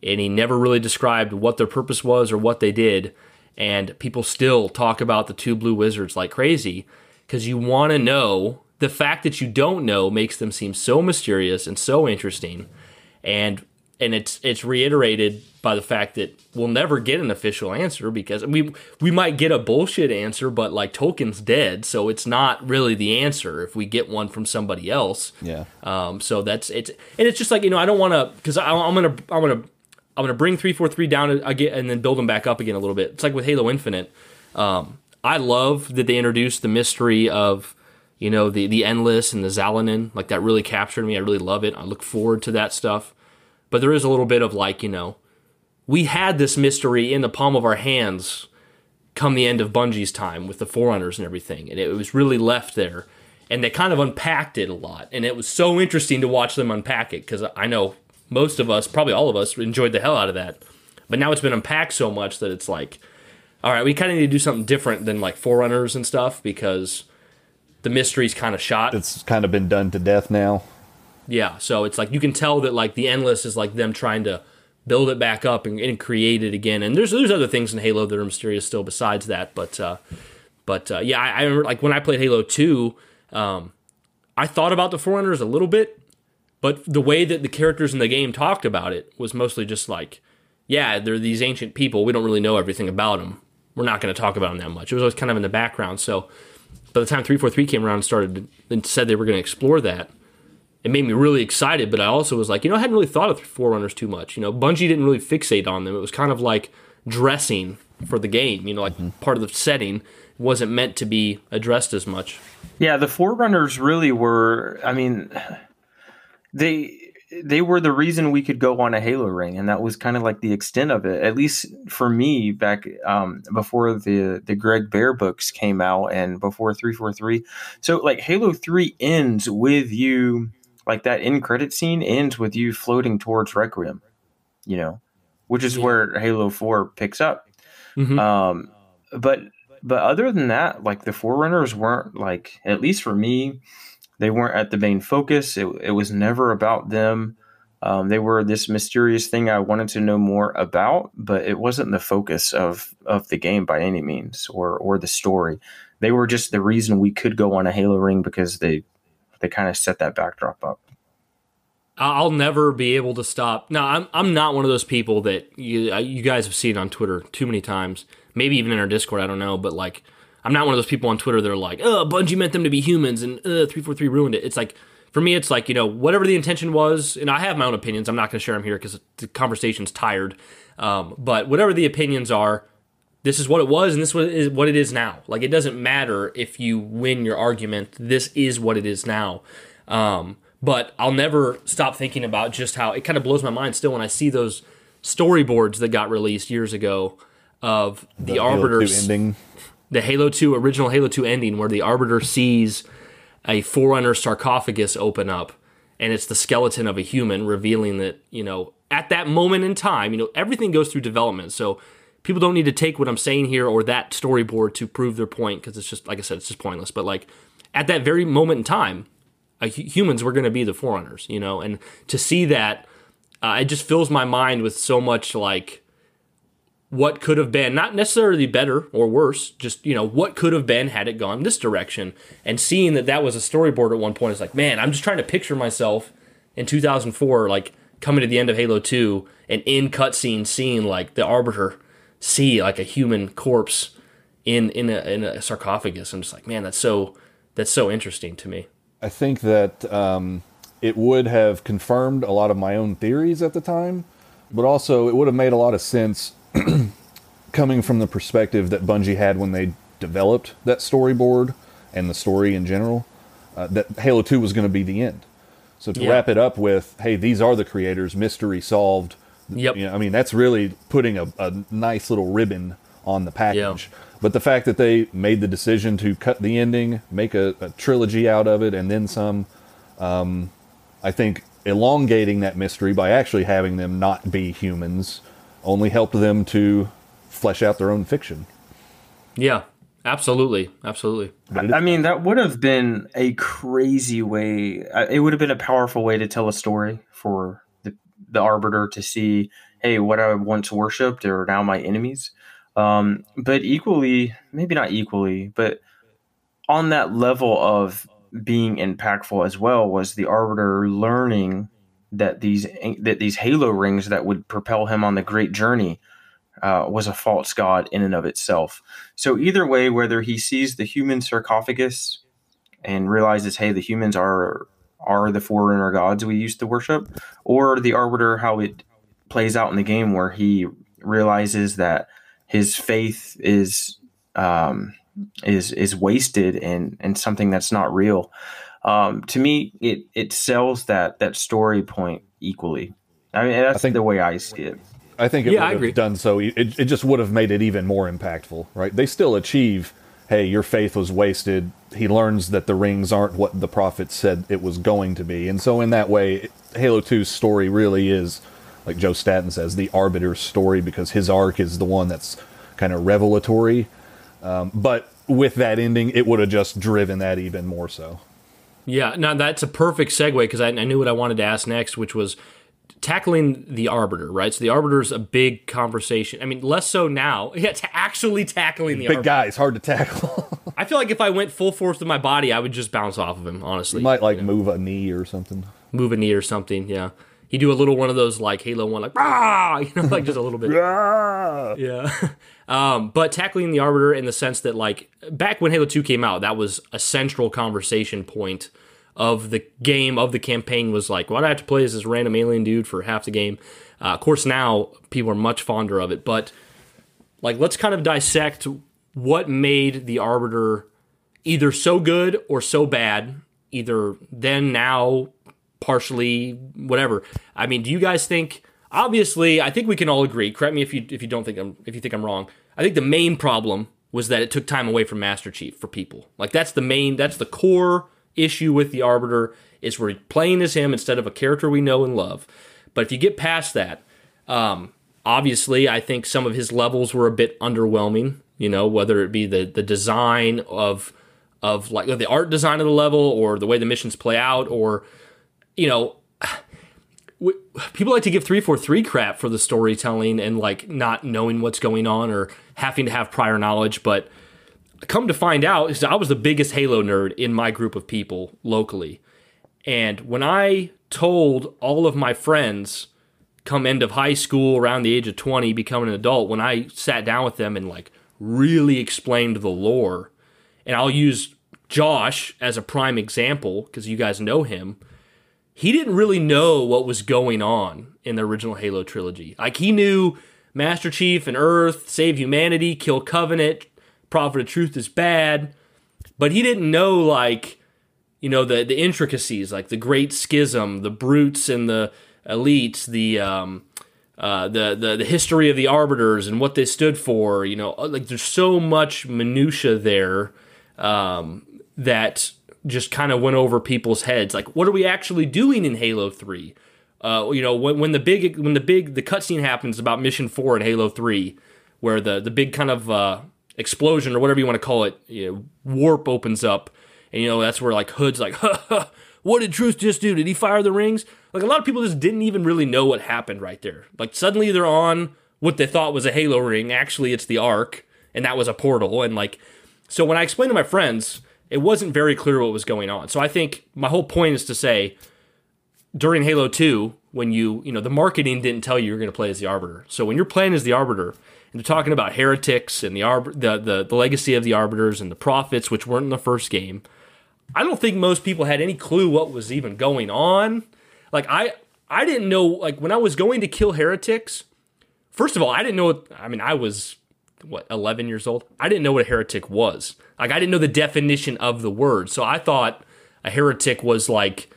And he never really described what their purpose was or what they did. And people still talk about the two blue wizards like crazy because you want to know. The fact that you don't know makes them seem so mysterious and so interesting, and and it's it's reiterated by the fact that we'll never get an official answer because we we might get a bullshit answer, but like Tolkien's dead, so it's not really the answer if we get one from somebody else. Yeah. Um. So that's it's and it's just like you know I don't want to because I'm gonna I'm gonna I'm gonna bring three four three down again and then build them back up again a little bit. It's like with Halo Infinite. Um, I love that they introduced the mystery of, you know, the the endless and the Xalanyn. Like that really captured me. I really love it. I look forward to that stuff. But there is a little bit of like, you know, we had this mystery in the palm of our hands come the end of Bungie's time with the Forerunners and everything, and it was really left there. And they kind of unpacked it a lot, and it was so interesting to watch them unpack it because I know most of us, probably all of us, enjoyed the hell out of that. But now it's been unpacked so much that it's like all right, we kind of need to do something different than like Forerunners and stuff because the mystery's kind of shot. It's kind of been done to death now. Yeah, so it's like you can tell that like the endless is like them trying to build it back up and, and create it again. And there's there's other things in Halo that are mysterious still besides that, but uh, but uh, yeah, I, I, remember like when I played Halo Two, um, I thought about the Forerunners a little bit, but the way that the characters in the game talked about it was mostly just like, yeah, they're these ancient people. We don't really know everything about them. We're not going to talk about them that much. It was always kind of in the background. So by the time 343 came around and started and said they were going to explore that, it made me really excited. But I also was like, you know, I hadn't really thought of Forerunners too much. You know, Bungie didn't really fixate on them. It was kind of like dressing for the game, you know, like mm-hmm. part of the setting wasn't meant to be addressed as much. Yeah, the Forerunners really were. I mean, they they were the reason we could go on a Halo ring, and that was kind of like the extent of it. At least for me, back um, before the the Greg Bear books came out, and before three four three. So like Halo three ends with you, like that end credit scene ends with you floating towards Requiem, you know, which is yeah. where Halo four picks up. Mm-hmm. Um, but but other than that, like the Forerunners weren't like at least for me, they weren't at the main focus. It, it was never about them. Um, they were this mysterious thing I wanted to know more about, but it wasn't the focus of of the game by any means, or or the story. They were just the reason we could go on a Halo ring because they they kind of set that backdrop up. I'll never be able to stop. Now, I'm I'm not one of those people that you you guys have seen on Twitter too many times. Maybe even in our Discord, I don't know, but like I'm not one of those people on Twitter that are like, "Oh, Bungie meant them to be humans and uh 343 ruined it." It's like for me it's like, you know, whatever the intention was, and I have my own opinions. I'm not going to share them here cuz the conversation's tired. Um, but whatever the opinions are, this is what it was and this is what it is now. Like it doesn't matter if you win your argument. This is what it is now. Um, but I'll never stop thinking about just how it kind of blows my mind still when I see those storyboards that got released years ago of the, the Arbiter ending. The Halo 2 original Halo 2 ending where the Arbiter sees a Forerunner sarcophagus open up and it's the skeleton of a human revealing that, you know, at that moment in time, you know, everything goes through development. So people don't need to take what I'm saying here or that storyboard to prove their point because it's just like I said, it's just pointless. But like at that very moment in time, humans were going to be the forerunners, you know, and to see that, uh, it just fills my mind with so much like what could have been, not necessarily better or worse, just you know what could have been had it gone this direction. And seeing that that was a storyboard at one point is like, man, I'm just trying to picture myself in 2004, like coming to the end of Halo 2 and in cutscene seeing like the Arbiter see like a human corpse in in a, in a sarcophagus. I'm just like, man, that's so that's so interesting to me. I think that um, it would have confirmed a lot of my own theories at the time, but also it would have made a lot of sense <clears throat> coming from the perspective that Bungie had when they developed that storyboard and the story in general. Uh, that Halo 2 was going to be the end. So to yeah. wrap it up with, hey, these are the creators, mystery solved. Yep. You know, I mean, that's really putting a, a nice little ribbon on the package. Yeah. But the fact that they made the decision to cut the ending, make a, a trilogy out of it, and then some, um, I think elongating that mystery by actually having them not be humans only helped them to flesh out their own fiction. Yeah, absolutely, absolutely. I mean, that would have been a crazy way. Uh, it would have been a powerful way to tell a story for the the arbiter to see, hey, what I once worshipped are now my enemies. Um, but equally, maybe not equally, but on that level of being impactful as well was the arbiter learning that these that these halo rings that would propel him on the great journey uh, was a false god in and of itself. So either way, whether he sees the human sarcophagus and realizes, hey, the humans are are the forerunner gods we used to worship, or the arbiter, how it plays out in the game where he realizes that his faith is um, is is wasted and and something that's not real. Um, to me, it it sells that that story point equally. I mean, that's I think, the way I see it. I think it yeah, would have done so. It, it just would have made it even more impactful, right? They still achieve, hey, your faith was wasted. He learns that the rings aren't what the prophet said it was going to be. And so, in that way, Halo 2's story really is, like Joe Staten says, the arbiter's story because his arc is the one that's kind of revelatory. Um, but with that ending, it would have just driven that even more so. Yeah, now that's a perfect segue because I, I, knew what I wanted to ask next, which was tackling the arbiter, right? So the arbiter's a big conversation. I mean, less so now. <laughs> Yeah, to actually tackling the big arbiter. guy is hard to tackle. <laughs> I feel like if I went full force with my body, I would just bounce off of him. Honestly, you might like you know? move a knee or something. Move a knee or something. Yeah, he do a little one of those like Halo One, like ah, <laughs> you know, like just a little bit. yeah. Um, but tackling the arbiter in the sense that like back when Halo Two came out, that was a central conversation point of the game of the campaign was like, why do I have to play as this random alien dude for half the game? Uh, of course, now people are much fonder of it, but like, let's kind of dissect what made the Arbiter either so good or so bad, either then, now, partially, whatever. I mean, do you guys think? Obviously, I think we can all agree. Correct me if you if you don't think I'm if you think I'm wrong. I think the main problem was that it took time away from Master Chief for people. Like that's the main that's the core issue with the Arbiter is we're playing as him instead of a character we know and love. But if you get past that, um, obviously, I think some of his levels were a bit underwhelming. You know, whether it be the the design of of like the art design of the level, or the way the missions play out, or you know, people like to give 343 crap for the storytelling and like not knowing what's going on or having to have prior knowledge, but come to find out I was the biggest Halo nerd in my group of people locally. And when I told all of my friends come end of high school around the age of 20 becoming an adult when I sat down with them and like really explained the lore and I'll use Josh as a prime example because you guys know him. He didn't really know what was going on in the original Halo trilogy. Like he knew Master Chief and Earth, save humanity, kill Covenant, prophet of truth is bad, but he didn't know like you know the the intricacies, like the great schism, the brutes and the elites, the um, uh, the, the the history of the arbiters and what they stood for. You know, like there's so much minutia there um, that just kind of went over people's heads. Like, what are we actually doing in Halo Three? Uh, you know, when, when the big when the big the cutscene happens about Mission Four in Halo Three, where the the big kind of uh, explosion or whatever you want to call it, you know, warp opens up, and you know that's where like Hood's like, <laughs> ha, ha, what did Truth just do? Did he fire the rings? Like a lot of people just didn't even really know what happened right there. Like suddenly they're on what they thought was a Halo ring. Actually, it's the Ark, and that was a portal. And like, so when I explained to my friends, it wasn't very clear what was going on. So I think my whole point is to say, during Halo Two, when you you know the marketing didn't tell you you're going to play as the Arbiter. So when you're playing as the Arbiter and they're talking about heretics and the, the, the the legacy of the arbiters and the prophets, which weren't in the first game. I don't think most people had any clue what was even going on. Like I I didn't know like when I was going to kill heretics. First of all, I didn't know. What, I mean, I was what 11 years old. I didn't know what a heretic was. Like I didn't know the definition of the word. So I thought a heretic was like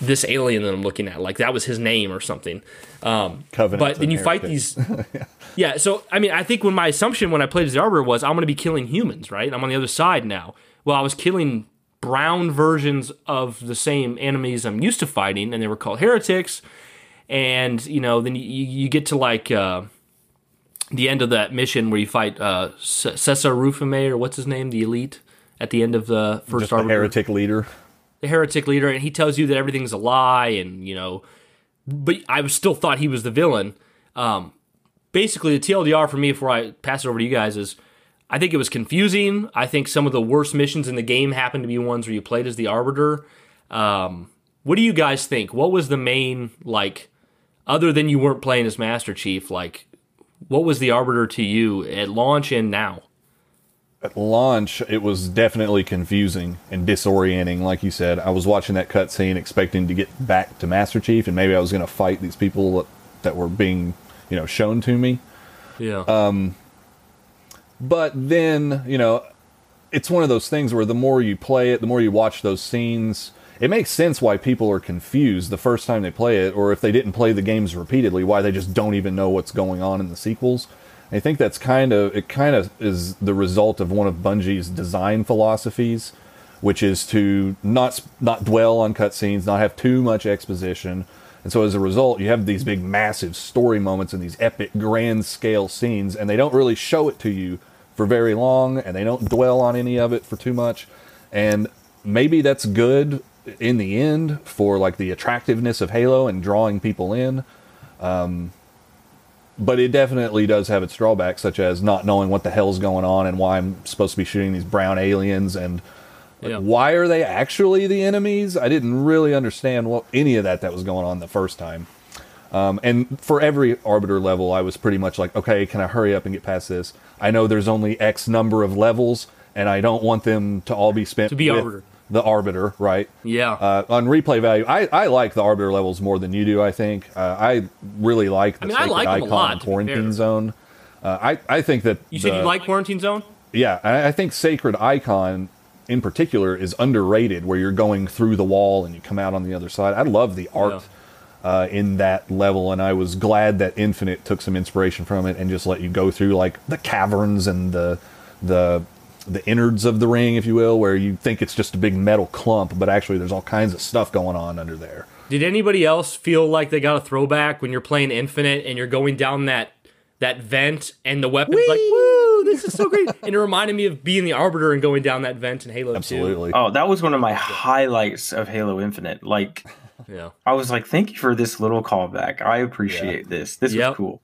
this alien that I'm looking at. Like that was his name or something. Um, Covenant. But then you fight these. yeah. <laughs> yeah. So I mean, I think when my assumption when I played as the Arbiter was I'm going to be killing humans, right? I'm on the other side now. Well, I was killing brown versions of the same enemies I'm used to fighting, and they were called heretics. And you know, then you, you get to like uh, the end of that mission where you fight uh, Sesa 'Refumee or what's his name, the elite, at the end of the first Arbiter. heretic leader the heretic leader, and he tells you that everything's a lie, and you know, but I still thought he was the villain. Um, basically, the TLDR for me before I pass it over to you guys is, I think it was confusing. I think some of the worst missions in the game happened to be ones where you played as the Arbiter. Um, what do you guys think? What was the main like, other than you weren't playing as Master Chief? Like, what was the Arbiter to you at launch and now? at launch, it was definitely confusing and disorienting. Like you said, I was watching that cutscene expecting to get back to Master Chief, and maybe I was going to fight these people that, that were being, you know, shown to me. Yeah. Um. But then, you know, it's one of those things where the more you play it, the more you watch those scenes, it makes sense why people are confused the first time they play it, or if they didn't play the games repeatedly, why they just don't even know what's going on in the sequels. I think that's kind of it. Kind of is the result of one of Bungie's design philosophies, which is to not not dwell on cutscenes, not have too much exposition, And so as a result, you have these big, massive story moments and these epic, grand scale scenes, and they don't really show it to you for very long, and they don't dwell on any of it for too much. And maybe that's good in the end for like the attractiveness of Halo and drawing people in. Um, but it definitely does have its drawbacks, such as not knowing what the hell's going on and why I'm supposed to be shooting these brown aliens and like, yeah. why are they actually the enemies? I didn't really understand what any of that that was going on the first time. Um, and for every arbiter level, I was pretty much like, okay, can I hurry up and get past this? I know there's only X number of levels, and I don't want them to all be spent to be arbiter the arbiter, right? Yeah. Uh, on replay value, I, I like the arbiter levels more than you do. I think uh, I really like the I mean, sacred like icon lot, quarantine zone. Uh, I I think that you said you like quarantine zone. Yeah, I, I think sacred icon in particular is underrated. Where you're going through the wall and you come out on the other side. I love the art. Yeah. Uh, in that level, and I was glad that Infinite took some inspiration from it and just let you go through like the caverns and the the the innards of the ring, if you will, where you think it's just a big metal clump, but actually there's all kinds of stuff going on under there. Did anybody else feel like they got a throwback when you're playing Infinite and you're going down that that vent and the weapon's Whee! like, woo, this is so great. and it reminded me of being the Arbiter and going down that vent in Halo Absolutely. 2. Oh, that was one of my highlights of Halo Infinite. Like, yeah. I was like, thank you for this little callback. I appreciate yeah. this. This yep. was cool.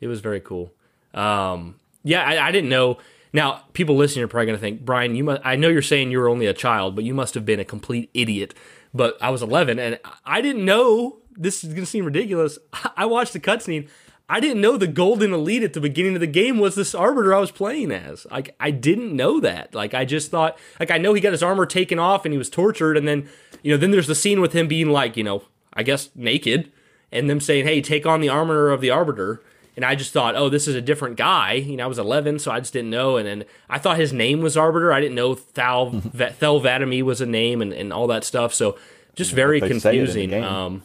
It was very cool. Um, yeah, I, I didn't know now, people listening are probably going to think, Brian, you must, I know you're saying you were only a child, but you must have been a complete idiot. But I was 11 and I didn't know this is going to seem ridiculous. <laughs> I watched the cutscene. I didn't know the golden elite at the beginning of the game was this arbiter I was playing as. Like I didn't know that. Like I just thought like I know he got his armor taken off and he was tortured and then you know then there's the scene with him being like, you know, I guess naked and them saying, "Hey, take on the armor of the arbiter." And I just thought, oh, this is a different guy. You know, I was 11, so I just didn't know. And then I thought his name was Arbiter. I didn't know Thal <laughs> Thel 'Vadamee was a name and, and all that stuff. So just very confusing. Um,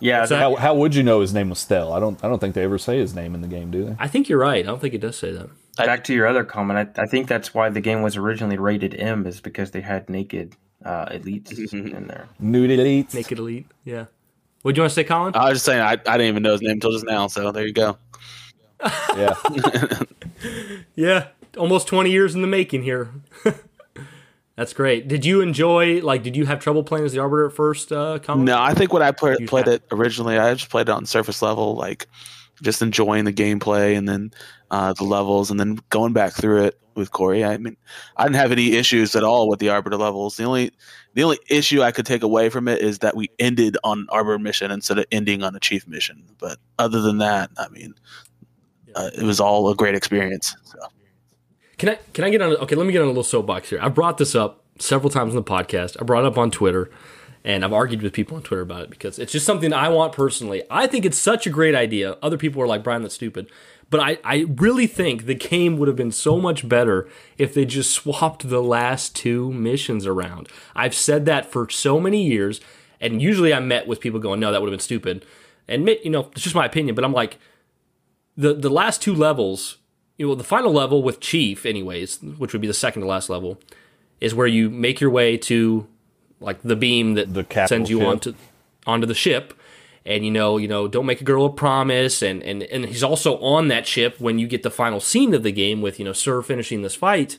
yeah. So how, how would you know his name was Thel? I don't I don't think they ever say his name in the game, do they? I think you're right. I don't think it does say that. Back to your other comment, I, I think that's why the game was originally rated M, is because they had naked uh, elites <laughs> in there. Nude elites. Naked elite. Yeah. What do you want to say, Colin? I was just saying I, I didn't even know his name until just now. So there you go. <laughs> Yeah. <laughs> yeah. Almost 20 years in the making here. <laughs> That's great. Did you enjoy, like, did you have trouble playing as the Arbiter at first, uh, Colin? No, I think when I play, played it originally, I just played it on surface level, like, just enjoying the gameplay and then uh, the levels and then going back through it with Corey. I mean, I didn't have any issues at all with the Arbiter levels. The only the only issue I could take away from it is that we ended on Arbiter mission instead of ending on a Chief mission. But other than that, I mean, uh, it was all a great experience. So. Can I can I get on? Okay, let me get on a little soapbox here. I brought this up several times in the podcast. I brought it up on Twitter, and I've argued with people on Twitter about it because it's just something I want personally. I think it's such a great idea. Other people are like, Brian, that's stupid. But I, I really think the game would have been so much better if they just swapped the last two missions around. I've said that for so many years, and usually I'm met with people going, no, that would have been stupid. And, you know, it's just my opinion, but I'm like, the the last two levels, you know, the final level with Chief, anyways, which would be the second to last level, is where you make your way to like the beam that the sends you ship. onto onto the ship. And you know, you know, don't make a girl a promise, and, and and he's also on that ship when you get the final scene of the game with you know Sir finishing this fight.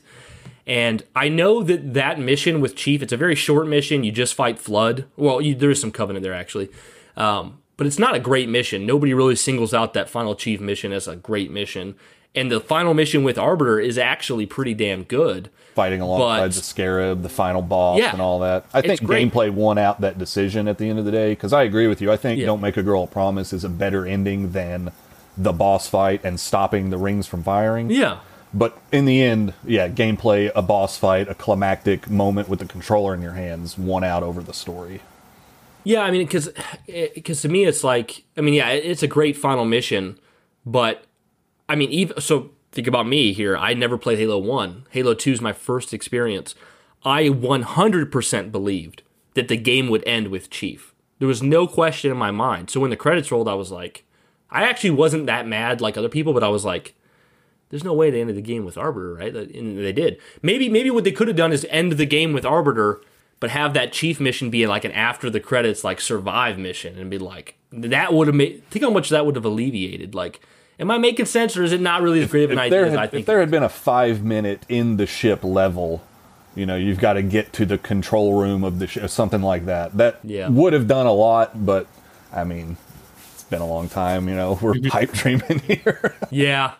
And I know that that mission with Chief, it's a very short mission. You just fight Flood. Well, you, there is some Covenant there actually, um, but it's not a great mission. Nobody really singles out that final chief mission as a great mission. And the final mission with Arbiter is actually pretty damn good. Fighting alongside the Scarab, the final boss, yeah, and all that. I think gameplay won out that decision at the end of the day because I agree with you. I think yeah. Don't Make a Girl a Promise is a better ending than the boss fight and stopping the rings from firing. Yeah. But in the end, yeah, gameplay, a boss fight, a climactic moment with the controller in your hands won out over the story. Yeah, I mean, because because eh, to me, it's like, I mean, yeah, it's a great final mission, but I mean, even so, think about me here. I never played Halo One. Halo Two is my first experience. I 100% believed that the game would end with Chief. There was no question in my mind. So when the credits rolled, I was like, I actually wasn't that mad like other people, but I was like, there's no way they ended the game with Arbiter, right? And they did. Maybe maybe what they could have done is end the game with Arbiter but have that chief mission be like an after the credits like survive mission and be like that would have made think how much that would have alleviated like am i making sense or is it not really as great of an idea had, i think if there had been a five minute in the ship level you know you've got to get to the control room of the ship something like that that yeah. would have done a lot but i mean it's been a long time you know <laughs> we're <laughs> pipe dreaming here <laughs> yeah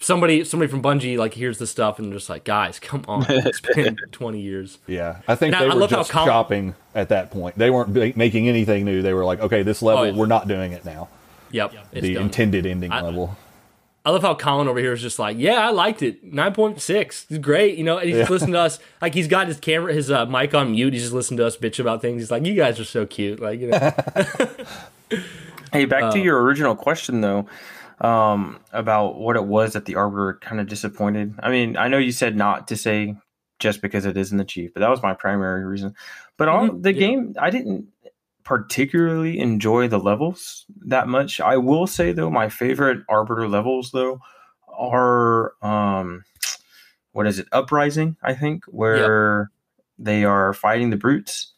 somebody somebody from Bungie like hears the stuff and just like, guys, come on, it's been twenty years. Yeah, I think they I were just Colin, shopping at that point. They weren't making anything new. They were like, okay, this oh, level, oh, yeah. we're not doing it now. Yep, the done. intended ending I, level. I love how Colin over here is just like, yeah, I liked it. Nine point six, it's great. You know, and he's yeah. listening to us. Like he's got his camera, his uh, mic on mute. He's just listening to us bitch about things. He's like, you guys are so cute. Like, you know. <laughs> hey, back uh, to your original question though um, about what it was that the arbiter kind of disappointed. I mean, I know you said not to say just because it isn't the chief, but that was my primary reason. But on mm-hmm. the yeah. game, I didn't particularly enjoy the levels that much. I will say though, my favorite arbiter levels though are um, what is it? Uprising, I think, where yep. they are fighting the brutes.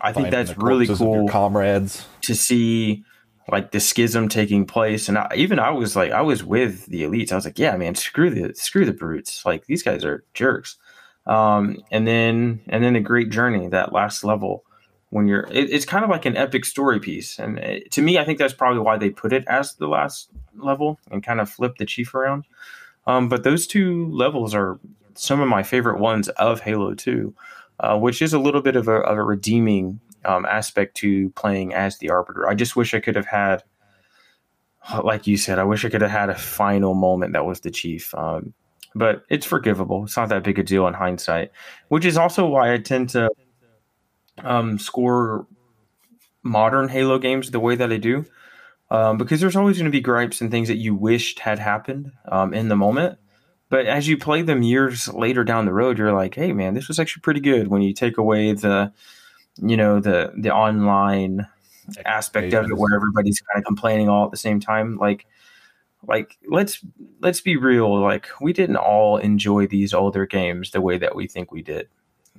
I think that's really cool. comrades to see like the schism taking place and I, even i was like i was with the elites i was like yeah man screw the screw the brutes like these guys are jerks um, and then and then the great journey that last level when you're it, it's kind of like an epic story piece and it, to me i think that's probably why they put it as the last level and kind of flip the chief around um, but those two levels are some of my favorite ones of halo 2 uh, which is a little bit of a, of a redeeming um, aspect to playing as the arbiter. I just wish I could have had, like you said, I wish I could have had a final moment that was the chief. Um, but it's forgivable. It's not that big a deal in hindsight, which is also why I tend to um, score modern Halo games the way that I do. Um, because there's always going to be gripes and things that you wished had happened um, in the moment. But as you play them years later down the road, you're like, hey, man, this was actually pretty good when you take away the you know the the online aspect of it where everybody's kind of complaining all at the same time like like let's let's be real like we didn't all enjoy these older games the way that we think we did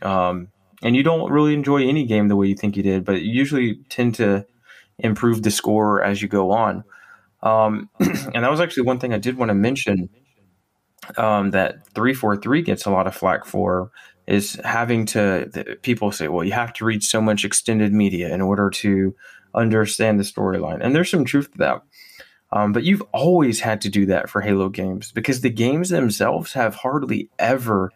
um and you don't really enjoy any game the way you think you did but you usually tend to improve the score as you go on. Um <clears throat> and that was actually one thing i did want to mention um that 343 gets a lot of flack for is having to the, people say well you have to read so much extended media in order to understand the storyline. And there's some truth to that. Um, but you've always had to do that for halo games because the games themselves have hardly ever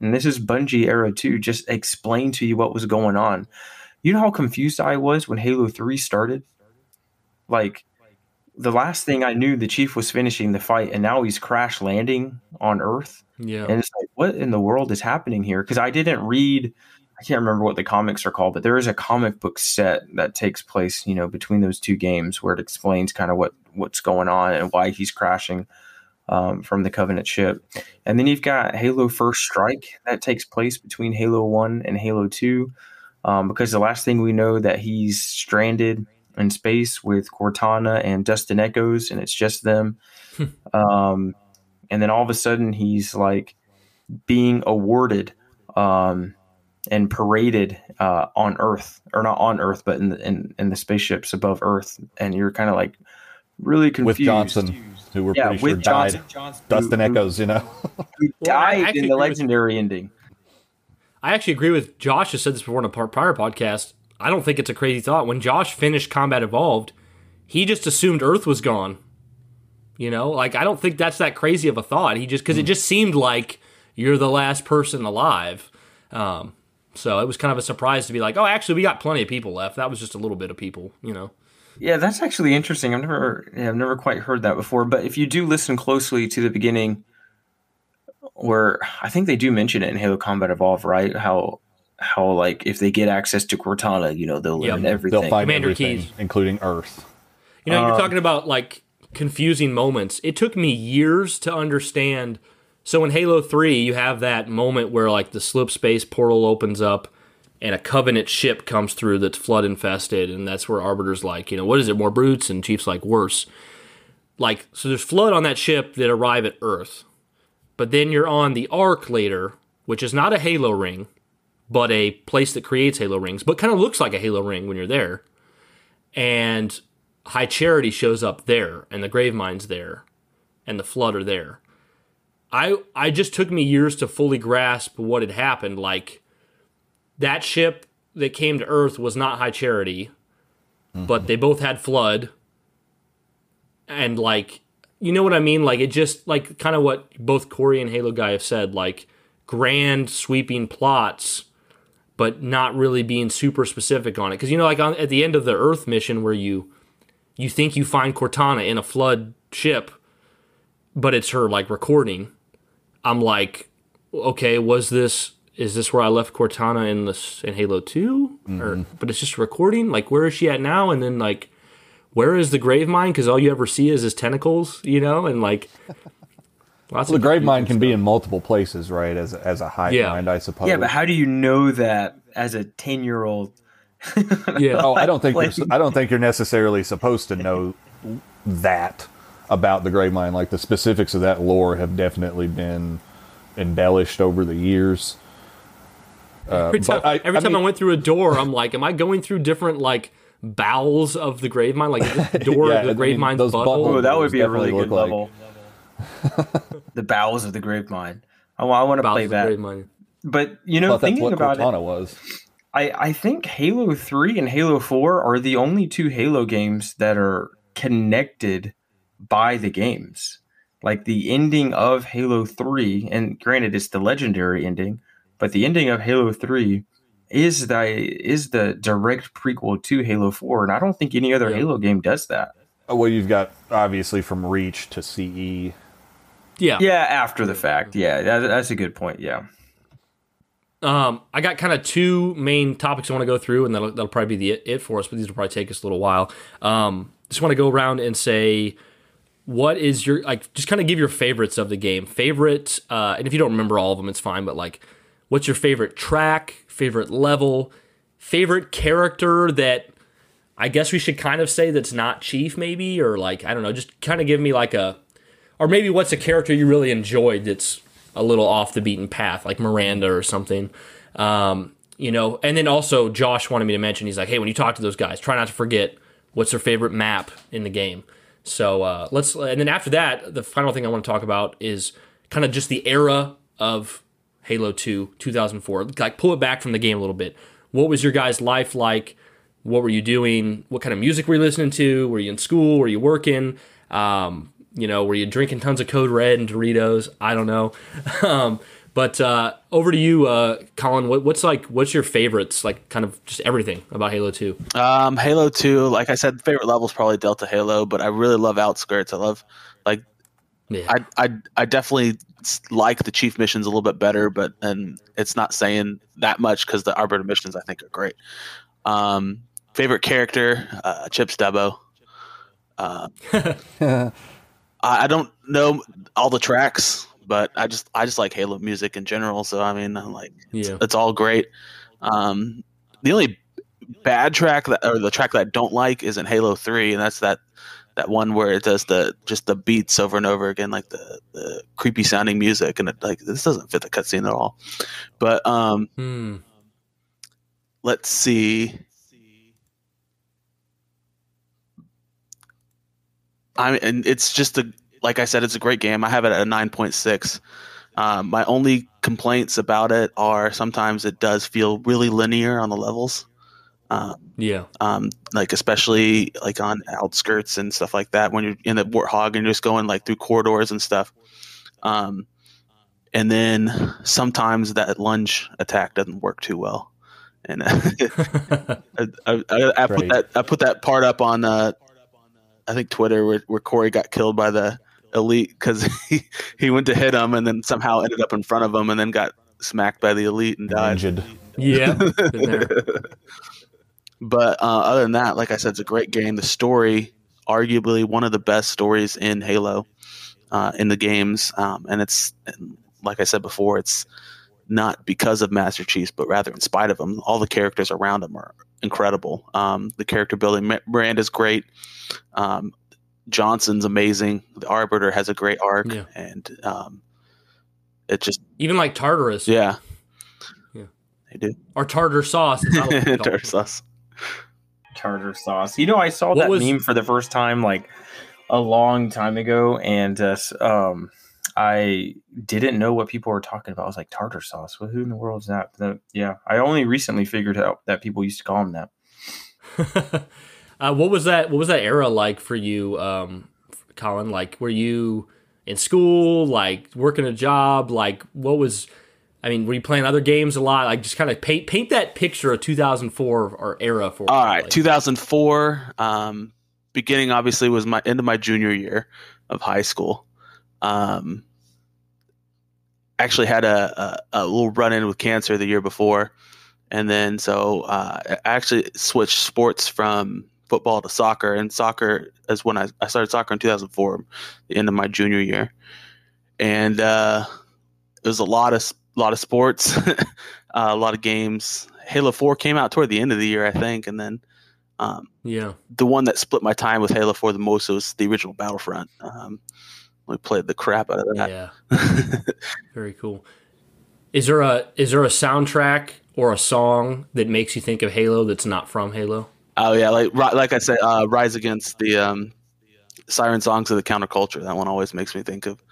and this is bungie era too just explain to you what was going on you know how confused i was when halo 3 started like the last thing I knew, the chief was finishing the fight, and now he's crash landing on Earth. Yeah, and it's like, what in the world is happening here? Because I didn't read, I can't remember what the comics are called, but there is a comic book set that takes place, you know, between those two games where it explains kind of what what's going on and why he's crashing um, from the Covenant ship. And then you've got Halo First Strike that takes place between Halo One and Halo Two, um, because the last thing we know that he's stranded in space with Cortana and Dust and Echoes, and it's just them. um, and then all of a sudden, he's like being awarded um, and paraded uh, on Earth, or not on Earth, but in the, in, in the spaceships above Earth, and you're kind of like really confused. With Johnson, who we're yeah, pretty sure died. Johnson, Dustin who, Echoes, you know, who <laughs> died well, in the legendary with, ending. I actually agree with Josh. Has said this before in a prior podcast. I don't think it's a crazy thought. When Josh finished Combat Evolved, he just assumed Earth was gone. You know, like I don't think that's that crazy of a thought. He just because mm. it hmm. just seemed like you're the last person alive. Um, so it was kind of a surprise to be like, oh, actually, we got plenty of people left. That was just a little bit of people, you know. Yeah, that's actually interesting. I've never, yeah, I've never quite heard that before. But if you do listen closely to the beginning, where I think they do mention it in Halo Combat Evolved, right? How how like if they get access to Cortana, you know, they'll yep. learn everything. They'll find Commander everything, keys, including Earth. You know, um, you're talking about like confusing moments. It took me years to understand. So in Halo 3, you have that moment where like the slip space portal opens up and a covenant ship comes through that's flood infested and that's where arbiter's like, you know, what is it? More brutes and chief's like worse. Like so there's flood on that ship that arrive at Earth. But then you're on the Ark later, which is not a Halo ring but a place that creates Halo rings, but kind of looks like a Halo ring when you're there. And High Charity shows up there, and the Gravemind's there, and the Flood are there. I I just took me years to fully grasp what had happened. Like that ship that came to Earth was not High Charity, mm-hmm. but they both had Flood. And like you know what I mean? Like it just like kind of what both Corey and Halo guy have said, like grand sweeping plots but not really being super specific on it. Because you know, like on, at the end of the Earth mission, where you you think you find Cortana in a flood ship, but it's her like recording. I'm like, okay, was this is this where I left Cortana in this in Halo 2 mm-hmm. or but it's just recording? Like, where is she at now? And then like, where is the Gravemind? Because all you ever see is his tentacles, you know, and like. <laughs> Lots well, of the Gravemind can stuff. be in multiple places, right? As as a high yeah. mind, I suppose. Yeah, but how do you know that as a ten year old? yeah. <laughs> Oh, I don't think you're, I don't think you're necessarily supposed to know that about the Gravemind. Like the specifics of that lore have definitely been embellished over the years. Uh, every time, I, every I time mean, I went through a door, I'm like, am I going through different like bowels of the Gravemind? Like <laughs> the door yeah, of the Gravemind's I mean, butthole? Oh, that would be a really good level. <laughs> the bowels of the Gravemind. Oh, I want to play that. But you know, thinking about Cortana it, was. I, I think Halo 3 and Halo 4 are the only two Halo games that are connected by the games. Like the ending of Halo 3, and granted it's the legendary ending, but the ending of Halo 3 is the is the direct prequel to Halo 4, and I don't think any other yeah. Halo game does that. Well, you've got obviously from Reach to CE yeah. Yeah, after the fact. Yeah, that, that's a good point. Yeah. Um, I got kind of two main topics I want to go through, and that'll, that'll probably be the it, for us, but these will probably take us a little while. Um, just want to go around and say, what is your, like, just kind of give your favorites of the game. Favorite, uh, and if you don't remember all of them, it's fine, but like, what's your favorite track, favorite level, favorite character that I guess we should kind of say that's not Chief, maybe, or like, I don't know, just kind of give me like a, or maybe what's a character you really enjoyed that's a little off the beaten path, like Miranda or something. Um, you know, and then also Josh wanted me to mention, he's like, hey, when you talk to those guys, try not to forget what's their favorite map in the game. So uh, let's, and then after that, the final thing I want to talk about is kind of just the era of Halo 2, 2004. Like pull it back from the game a little bit. What was your guys' life like? What were you doing? What kind of music were you listening to? Were you in school? Were you working? Um, you know, were you drinking tons of Code Red and Doritos? I don't know. <laughs> um, but uh, over to you, uh, Colin. What, what's like? What's your favorites? Like, kind of just everything about Halo Two. Um, Halo Two, like I said, favorite level is probably Delta Halo, but I really love Outskirts. I love, like, yeah. I, I, I definitely like the Chief missions a little bit better, but and it's not saying that much because the Arbiter missions I think are great. Um, favorite character, uh, Chips Dubbo. Uh, I don't know all the tracks, but I just I just like Halo music in general. So I mean, like yeah. it's, it's all great. Um, the only bad track that or the track that I don't like is in Halo Three, and that's that that one where it does the just the beats over and over again, like the, the creepy sounding music, and it, like this doesn't fit the cutscene at all. But um, hmm. let's see. I mean, and it's just a like I said, it's a great game. I have it at a nine point six. Um, my only complaints about it are sometimes it does feel really linear on the levels. Um, yeah. Um, like especially like on outskirts and stuff like that when you're in the warthog and you're just going like through corridors and stuff. Um, and then sometimes that lunge attack doesn't work too well. And <laughs> I, I, I, I put that I put that part up on uh, I think Twitter where, where Corey got killed by the elite because <laughs> he, he went to hit him and then somehow ended up in front of him and then got smacked by the elite and died. Injured. Yeah. <laughs> but uh, other than that, like I said, it's a great game. The story, arguably one of the best stories in Halo, uh, in the games, um, and it's like I said before, it's not because of Master Chief, but rather in spite of him. All the characters around him are incredible. Um, the character building, Miranda's great. Um, Johnson's amazing. The Arbiter has a great arc, yeah. and um, it just even like Tartarus. Yeah, yeah. They do. Or tartar sauce. <laughs> tartar sauce. Tartar sauce. You know, I saw what that was... meme for the first time like a long time ago, and uh, um, I didn't know what people were talking about. I was like tartar sauce. Well, who in the world is that? The, yeah, I only recently figured out that people used to call them that. <laughs> uh, what was that? What was that era like for you, um, Colin? Like, were you in school, like working a job? Like, what was? I mean, were you playing other games a lot? Like, just kind of paint paint that picture of 2004 or era for. All right, like. 2004. Um, beginning obviously was my end of my junior year of high school. Um, actually had a, a, a little run in with cancer the year before, and then so uh, I actually switched sports from football to soccer, and soccer is when I, I started soccer in 2004, the end of my junior year, and uh, it was a lot of lot of sports, <laughs> uh, a lot of games. Halo 4 came out toward the end of the year, I think, and then um, yeah, the one that split my time with Halo 4 the most was the original Battlefront. Um, we played the crap out of that. Yeah, very cool. Is there a is there a soundtrack or a song that makes you think of Halo that's not from Halo? Oh yeah, like like I said, uh, Rise Against the um, Siren Songs of the Counterculture. That one always makes me think of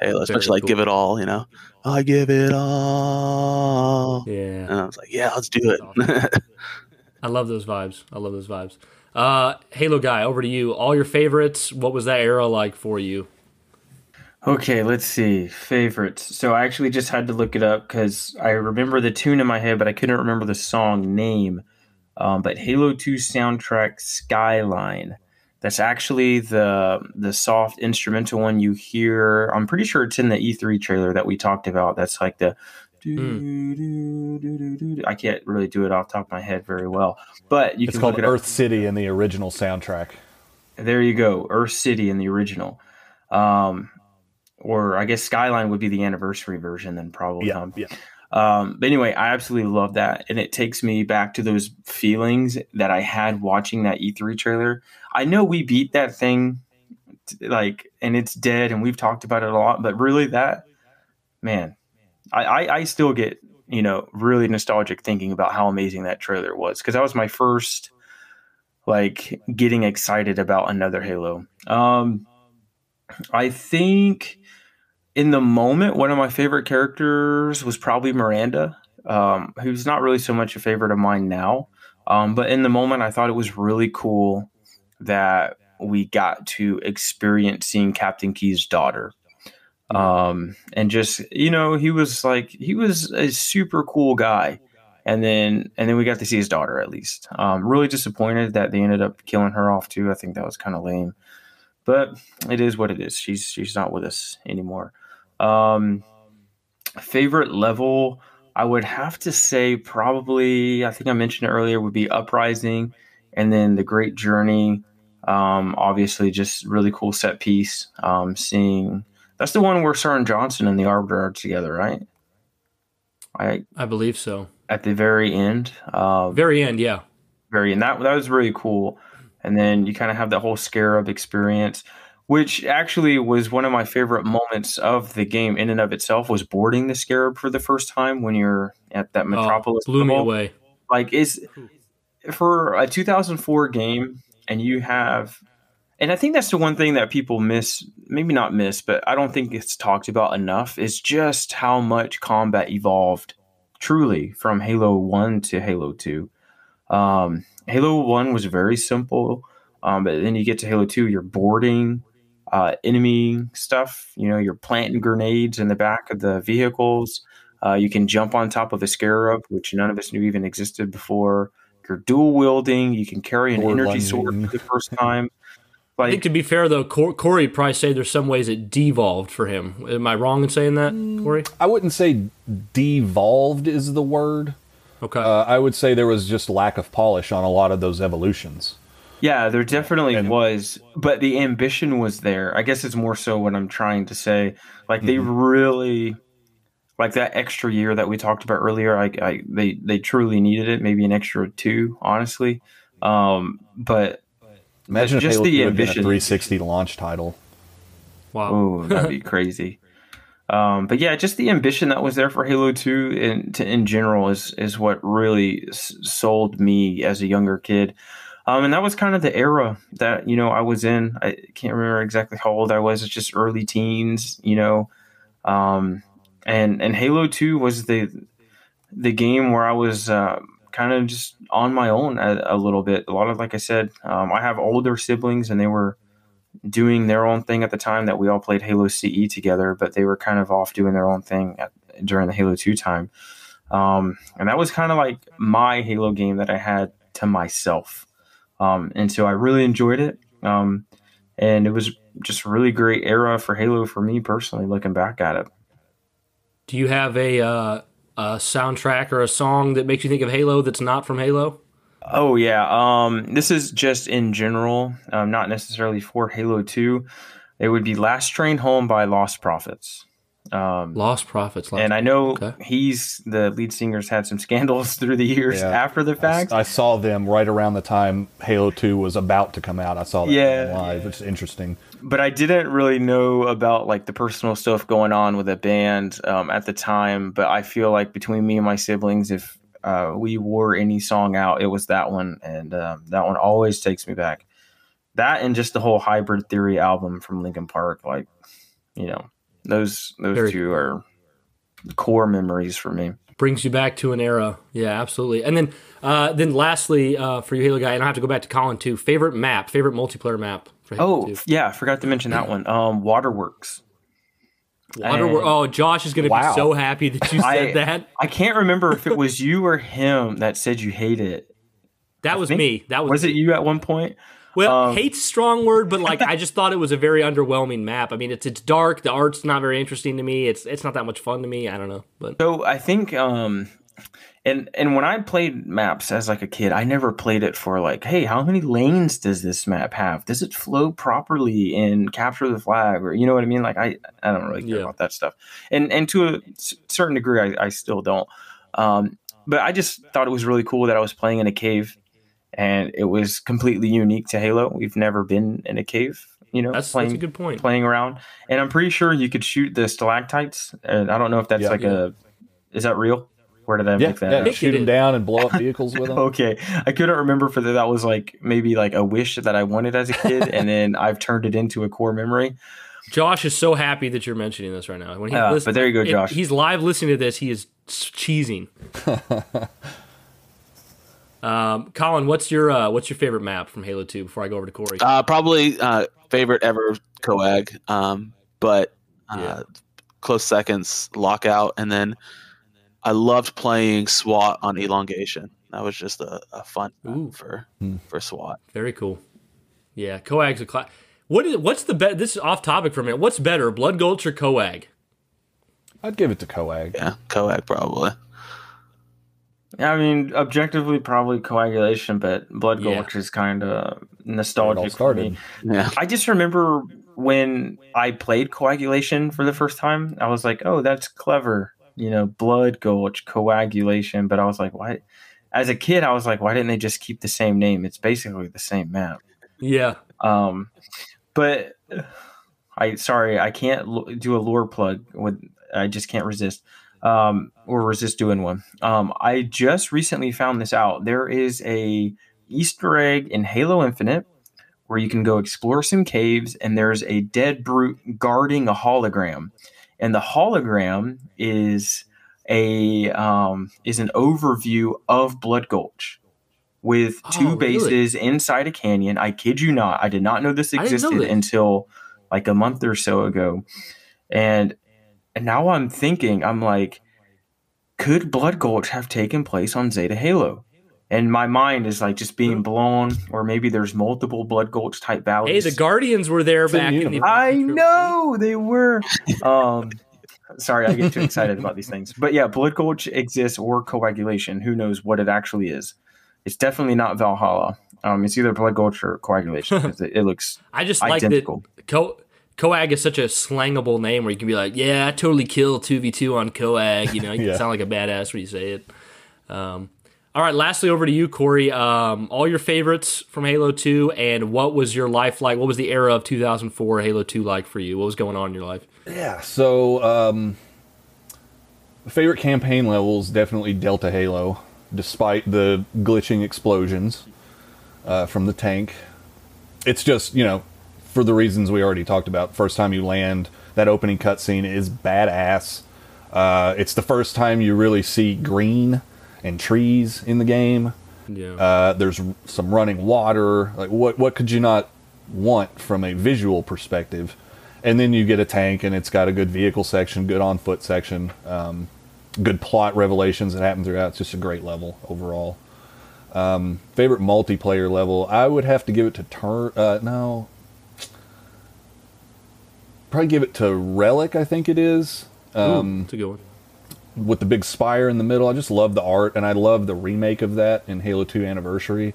Halo, especially Very like cool. Give It All. You know, I give it all. Yeah, and I was like, yeah, let's do it. <laughs> I love those vibes. I love those vibes. Uh, Halo guy, over to you. All your favorites. What was that era like for you? Okay, let's see. Favorites. So I actually just had to look it up because I remember the tune in my head, but I couldn't remember the song name. Um, but Halo 2 soundtrack Skyline. That's actually the the soft instrumental one you hear. I'm pretty sure it's in the E3 trailer that we talked about. That's like the mm. I can't really do it off top of my head very well, but you it's can called it Earth City in the original soundtrack. There you go, Earth City in the original. Um, or I guess Skyline would be the anniversary version then probably. Yeah, yeah. Um, but anyway, I absolutely love that, and it takes me back to those feelings that I had watching that E3 trailer. I know we beat that thing, like, and it's dead, and we've talked about it a lot, but really, that man, I, I, I still get you know really nostalgic thinking about how amazing that trailer was because that was my first like getting excited about another Halo. Um, I think in the moment, one of my favorite characters was probably Miranda, um, who's not really so much a favorite of mine now. Um, but in the moment, I thought it was really cool that we got to experience seeing Captain Keyes' daughter. Um, and just, you know, he was like, he was a super cool guy. And then, and then we got to see his daughter at least. Um, really disappointed that they ended up killing her off too. I think that was kind of lame, but it is what it is. She's, she's not with us anymore. Um, favorite level, I would have to say probably, I think I mentioned earlier, would be Uprising and then The Great Journey. Um, obviously, just really cool set piece. Um, seeing that's the one where Sergeant Johnson and the Arbiter are together, right? I I believe so. At the very end. Um, very end, yeah. Very end. That that was really cool. And then you kind of have that whole Scarab experience which actually was one of my favorite moments of the game in and of itself was boarding the scarab for the first time when you're at that oh, metropolis oh, blew me away. Like is for a 2004 game and you have and i think that's the one thing that people miss maybe not miss but i don't think it's talked about enough is just how much combat evolved truly from halo 1 to halo 2 um, halo 1 was very simple um, but then you get to halo 2 you're boarding uh, enemy stuff. You know, you're planting grenades in the back of the vehicles. Uh, you can jump on top of a scarab, which none of us knew even existed before. You're dual wielding. You can carry an energy lunging. sword for the first <laughs> time. Like, I think to be fair though, Corey probably say there's some ways it devolved for him. Am I wrong in saying that, mm, Corey? I wouldn't say devolved is the word. Okay. Uh, I would say there was just lack of polish on a lot of those evolutions. Yeah, there definitely and, was, but the ambition was there. I guess it's more so what I'm trying to say. Like they mm-hmm. really, like that extra year that we talked about earlier. I, I they they truly needed it. Maybe an extra two, honestly. Um, but imagine just the ambition. 360 launch title. Wow, oh, that'd be crazy. Um, but yeah, just the ambition that was there for Halo Two in to, in general is is what really s- sold me as a younger kid. Um, and that was kind of the era that you know I was in. I can't remember exactly how old I was. It's just early teens, you know. Um, and and Halo Two was the the game where I was uh, kind of just on my own a, a, little bit. A lot of like I said, um, I have older siblings, and they were doing their own thing at the time that we all played Halo CE together, but they were kind of off doing their own thing at, during the Halo 2 time. Um, and that was kind of like my Halo game that I had to myself. Um, and so I really enjoyed it. Um, and it was just a really great era for Halo for me personally, looking back at it. Do you have a, uh, a soundtrack or a song that makes you think of Halo that's not from Halo? Oh yeah. Um, this is just in general, um, not necessarily for Halo Two. It would be "Last Train Home" by Lostprophets. Um, Lostprophets, Lost and I know okay. he's the lead singer's had some scandals <laughs> through the years yeah. after the fact. I, I, saw them right around the time Halo Two was about to come out. I saw that yeah. live. It's interesting. But I didn't really know about like the personal stuff going on with the band um, at the time. But I feel like between me and my siblings, if uh, we wore any song out, it was that one, and um, that one always takes me back. That and just the whole Hybrid Theory album from Linkin Park, like you know, those those Very two are core memories for me. Brings you back to an era, yeah, absolutely. And then, uh, then lastly, uh, for you Halo guy, and I have to go back to Colin too. Favorite map, favorite multiplayer map. oh 2. yeah, I forgot to mention that one. Um, Waterworks. Water. oh, Josh is going to wow. be so happy that you said I, that. I can't remember if it was you or him that said you hate it. That I was me. That was was me. it you at one point? Well, um, hate's strong word, but like <laughs> I just thought it was a very underwhelming map. I mean, it's it's dark. The art's not very interesting to me. It's it's not that much fun to me. I don't know, but so I think um and and when I played maps as like a kid, I never played it for like, hey, how many lanes does this map have? Does it flow properly in capture the flag, or you know what I mean? Like I I don't really care yeah. about that stuff, and and to a certain degree, I, I still don't. Um, but I just thought it was really cool that I was playing in a cave, and it was completely unique to Halo. We've never been in a cave, you know, that's, playing, that's a good point. Playing around, and I'm pretty sure you could shoot the stalactites. And I don't know if that's yeah, like yeah. a is that real? Where did I yeah, make that? Yeah, shoot them down and blow up <laughs> vehicles with them. okay, I couldn't remember for that. That was like maybe like a wish that I wanted as a kid, and then <laughs> I've turned it into a core memory. Josh is so happy that you're mentioning this right now. When he uh, listens, but there you go, Josh. he's live listening to this. He is cheesing. <laughs> um, Colin, what's your uh, what's your favorite map from Halo Two? Before I go over to Corey, uh, probably uh, favorite ever Coag, um, but uh, yeah. close seconds Lockout, and then I loved playing SWAT on elongation. That was just a, a fun for hmm. for SWAT. Very cool. Yeah, Coag's a class. What is what's the bet? This is off topic for a minute. What's better, Blood Gulch or Coag? I'd give it to Coag. Yeah, Coag probably. I mean, objectively, probably coagulation, but Blood Gulch is kind of nostalgic for me. Yeah, I just remember when I played coagulation for the first time. I was like, "Oh, that's clever." you know, blood gulch, coagulation. But I was like, why? As a kid, I was like, why didn't they just keep the same name? It's basically the same map. Yeah. Um, but I sorry, I can't do a lore plug with. I just can't resist. Um, or resist doing one. Um, I just recently found this out. There is a Easter egg in Halo Infinite where you can go explore some caves, and there's a dead brute guarding a hologram and the hologram is a um, is an overview of Blood Gulch with oh, two bases really? inside a canyon. I kid you not, I did not know this existed know until like a month or so ago, and and now I'm thinking, I'm like, could Blood Gulch have taken place on Zeta Halo? and my mind is like just being blown, or maybe there's multiple Blood Gulch type valleys. Hey, the Guardians were there back in the. I know they were. Um, sorry, I get too excited about these things, but yeah, Blood Gulch exists or coagulation. Who knows what it actually is? It's definitely not Valhalla. Um, it's either Blood Gulch or coagulation because it, it, looks. I just identical. like that. Co- Coag is such a slangable name where you can be like, "Yeah, I totally kill two v two on Coag." You know, you yeah. sound like a badass when you say it. Um, All right, lastly, over to you, Corey. Um, all your favorites from Halo 2, and what was your life like? What was the era of 2004 Halo 2 like for you? What was going on in your life? Yeah, so um, favorite campaign levels definitely Delta Halo, despite the glitching explosions uh, from the tank. It's just, you know, for the reasons we already talked about. First time you land, that opening cutscene is badass. Uh, it's the first time you really see green and trees in the game. Yeah. Uh, there's some running water. Like what what could you not want from a visual perspective? And then you get a tank, and it's got a good vehicle section, good on foot section, um, good plot revelations that happen throughout. It's just a great level overall. Um, favorite multiplayer level, I would have to give it to Turn. Uh, no, probably give it to Relic. I think it is. Um, Ooh, that's a good one with the big spire in the middle. I just love the art, and I love the remake of that in Halo 2 Anniversary.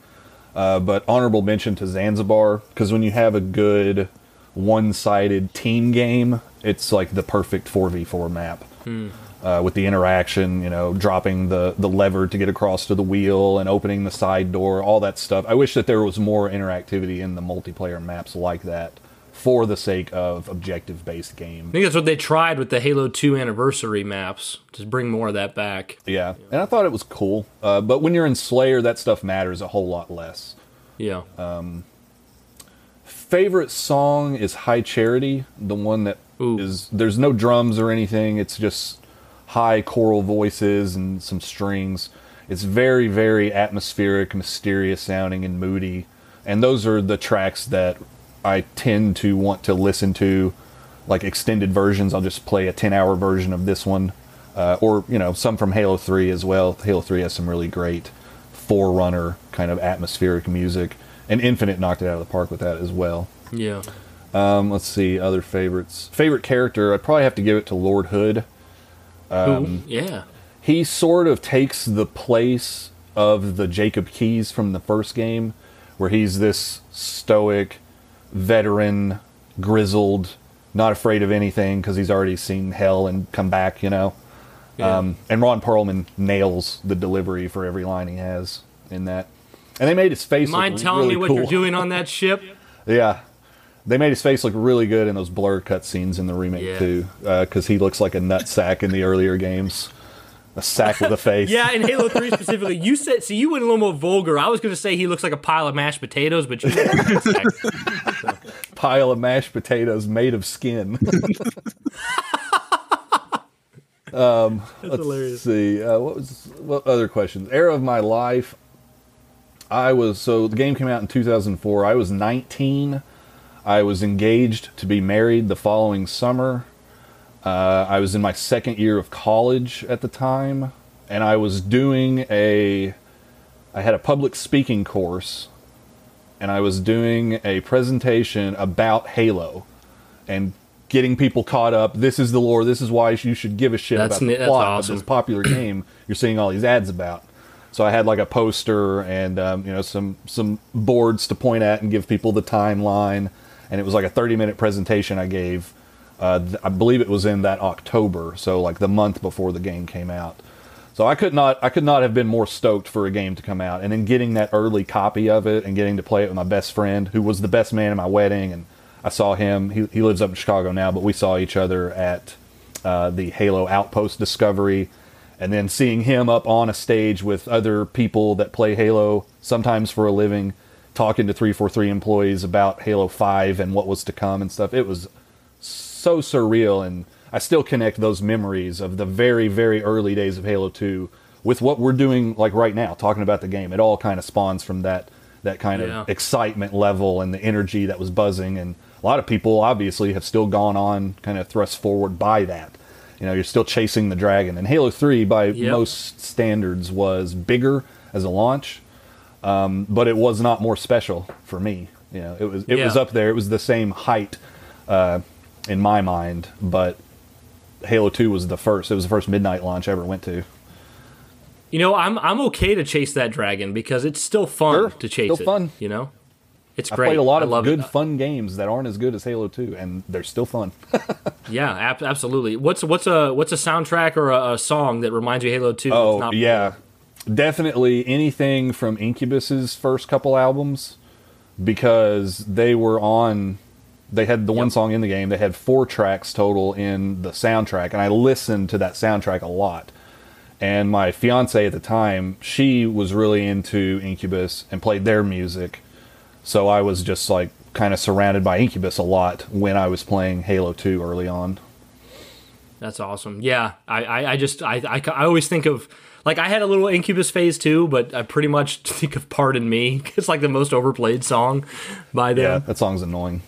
Uh, but honorable mention to Zanzibar because when you have a good one-sided team game, it's like the perfect 4v4 map. Hmm. Uh, with the interaction, you know, dropping the the lever to get across to the wheel and opening the side door, all that stuff. I wish that there was more interactivity in the multiplayer maps like that for the sake of objective based game. I think that's what they tried with the Halo 2 anniversary maps, to bring more of that back. Yeah, and I thought it was cool. Uh, but when you're in Slayer, that stuff matters a whole lot less. Yeah. Um, favorite song is High Charity, the one that Ooh. is there's no drums or anything. It's just high choral voices and some strings. It's very, very atmospheric, mysterious sounding, and moody. And those are the tracks that I tend to want to listen to like extended versions. I'll just play a 10 hour version of this one. Uh, or, you know, some from Halo 3 as well. Halo 3 has some really great Forerunner kind of atmospheric music. And Infinite knocked it out of the park with that as well. Yeah. Um, let's see, other favorites. Favorite character, I'd probably have to give it to Lord Hood. Um, yeah. He sort of takes the place of the Jacob Keyes from the first game, where he's this stoic, veteran, grizzled, not afraid of anything because he's already seen hell and come back, you know. Yeah. Um, and Ron Perlman nails the delivery for every line he has in that. And they made his face. Mind telling really me what cool. you're doing on that ship? <laughs> yeah, they made his face look really good in those blur cut scenes in the remake yeah. too, because uh, he looks like a nut sack in the earlier games a sack with a face. yeah, in Halo Three <laughs> specifically, you said see you went a little more vulgar. I was going to say he looks like a pile of mashed potatoes, but you <laughs> so. pile of mashed potatoes made of skin. <laughs> um, That's let's hilarious. see. Uh, what was what other questions? Era of my life. I was so the game came out in 2004. I was 19. I was engaged to be married the following summer. Uh, I was in my second year of college at the time, and I was doing a. I had a public speaking course, and I was doing a presentation about Halo, and getting people caught up. This is the lore. This is why you should give a shit that's about the plot awesome. of this popular <clears throat> game you're seeing all these ads about. So I had like a poster and um, you know some some boards to point at and give people the timeline, and it was like a 30 minute presentation I gave uh, I believe it was in that October, so like the month before the game came out. So I could not I could not have been more stoked for a game to come out, and then getting that early copy of it and getting to play it with my best friend, who was the best man at my wedding, and I saw him. He he lives up in Chicago now, but we saw each other at uh, the Halo Outpost Discovery, and then seeing him up on a stage with other people that play Halo, sometimes for a living, talking to 343 employees about Halo 5 and what was to come and stuff. It was so surreal, and I still connect those memories of the very, very early days of Halo 2 with what we're doing like right now, talking about the game. It all kind of spawns from that that kind yeah. of excitement level and the energy that was buzzing. And a lot of people obviously have still gone on, kind of thrust forward by that. You know, you're still chasing the dragon. And Halo 3, by yep. most standards, was bigger as a launch, um, but it was not more special for me. You know, it was it yeah. was up there. It was the same height uh, in my mind, but Halo 2 was the first. It was the first midnight launch I ever went to. You know, I'm I'm okay to chase that dragon because it's still fun sure, to chase still it. fun. You know, it's I great. played a lot of good, it. fun games that aren't as good as Halo 2, and they're still fun. <laughs> yeah, ab- absolutely. What's what's a what's a soundtrack or a, a, song that reminds you of Halo 2? Oh yeah, definitely anything from Incubus's first couple albums because they were on they had the yep. one song in the game they had four tracks total in the soundtrack and i listened to that soundtrack a lot and my fiance at the time she was really into incubus and played their music so i was just like kind of surrounded by incubus a lot when i was playing halo 2 early on that's awesome yeah i i, I just I, I i always think of like I had a little Incubus phase too, but I pretty much <laughs> think of "Pardon Me." It's like the most overplayed song by them. Yeah, that song's annoying.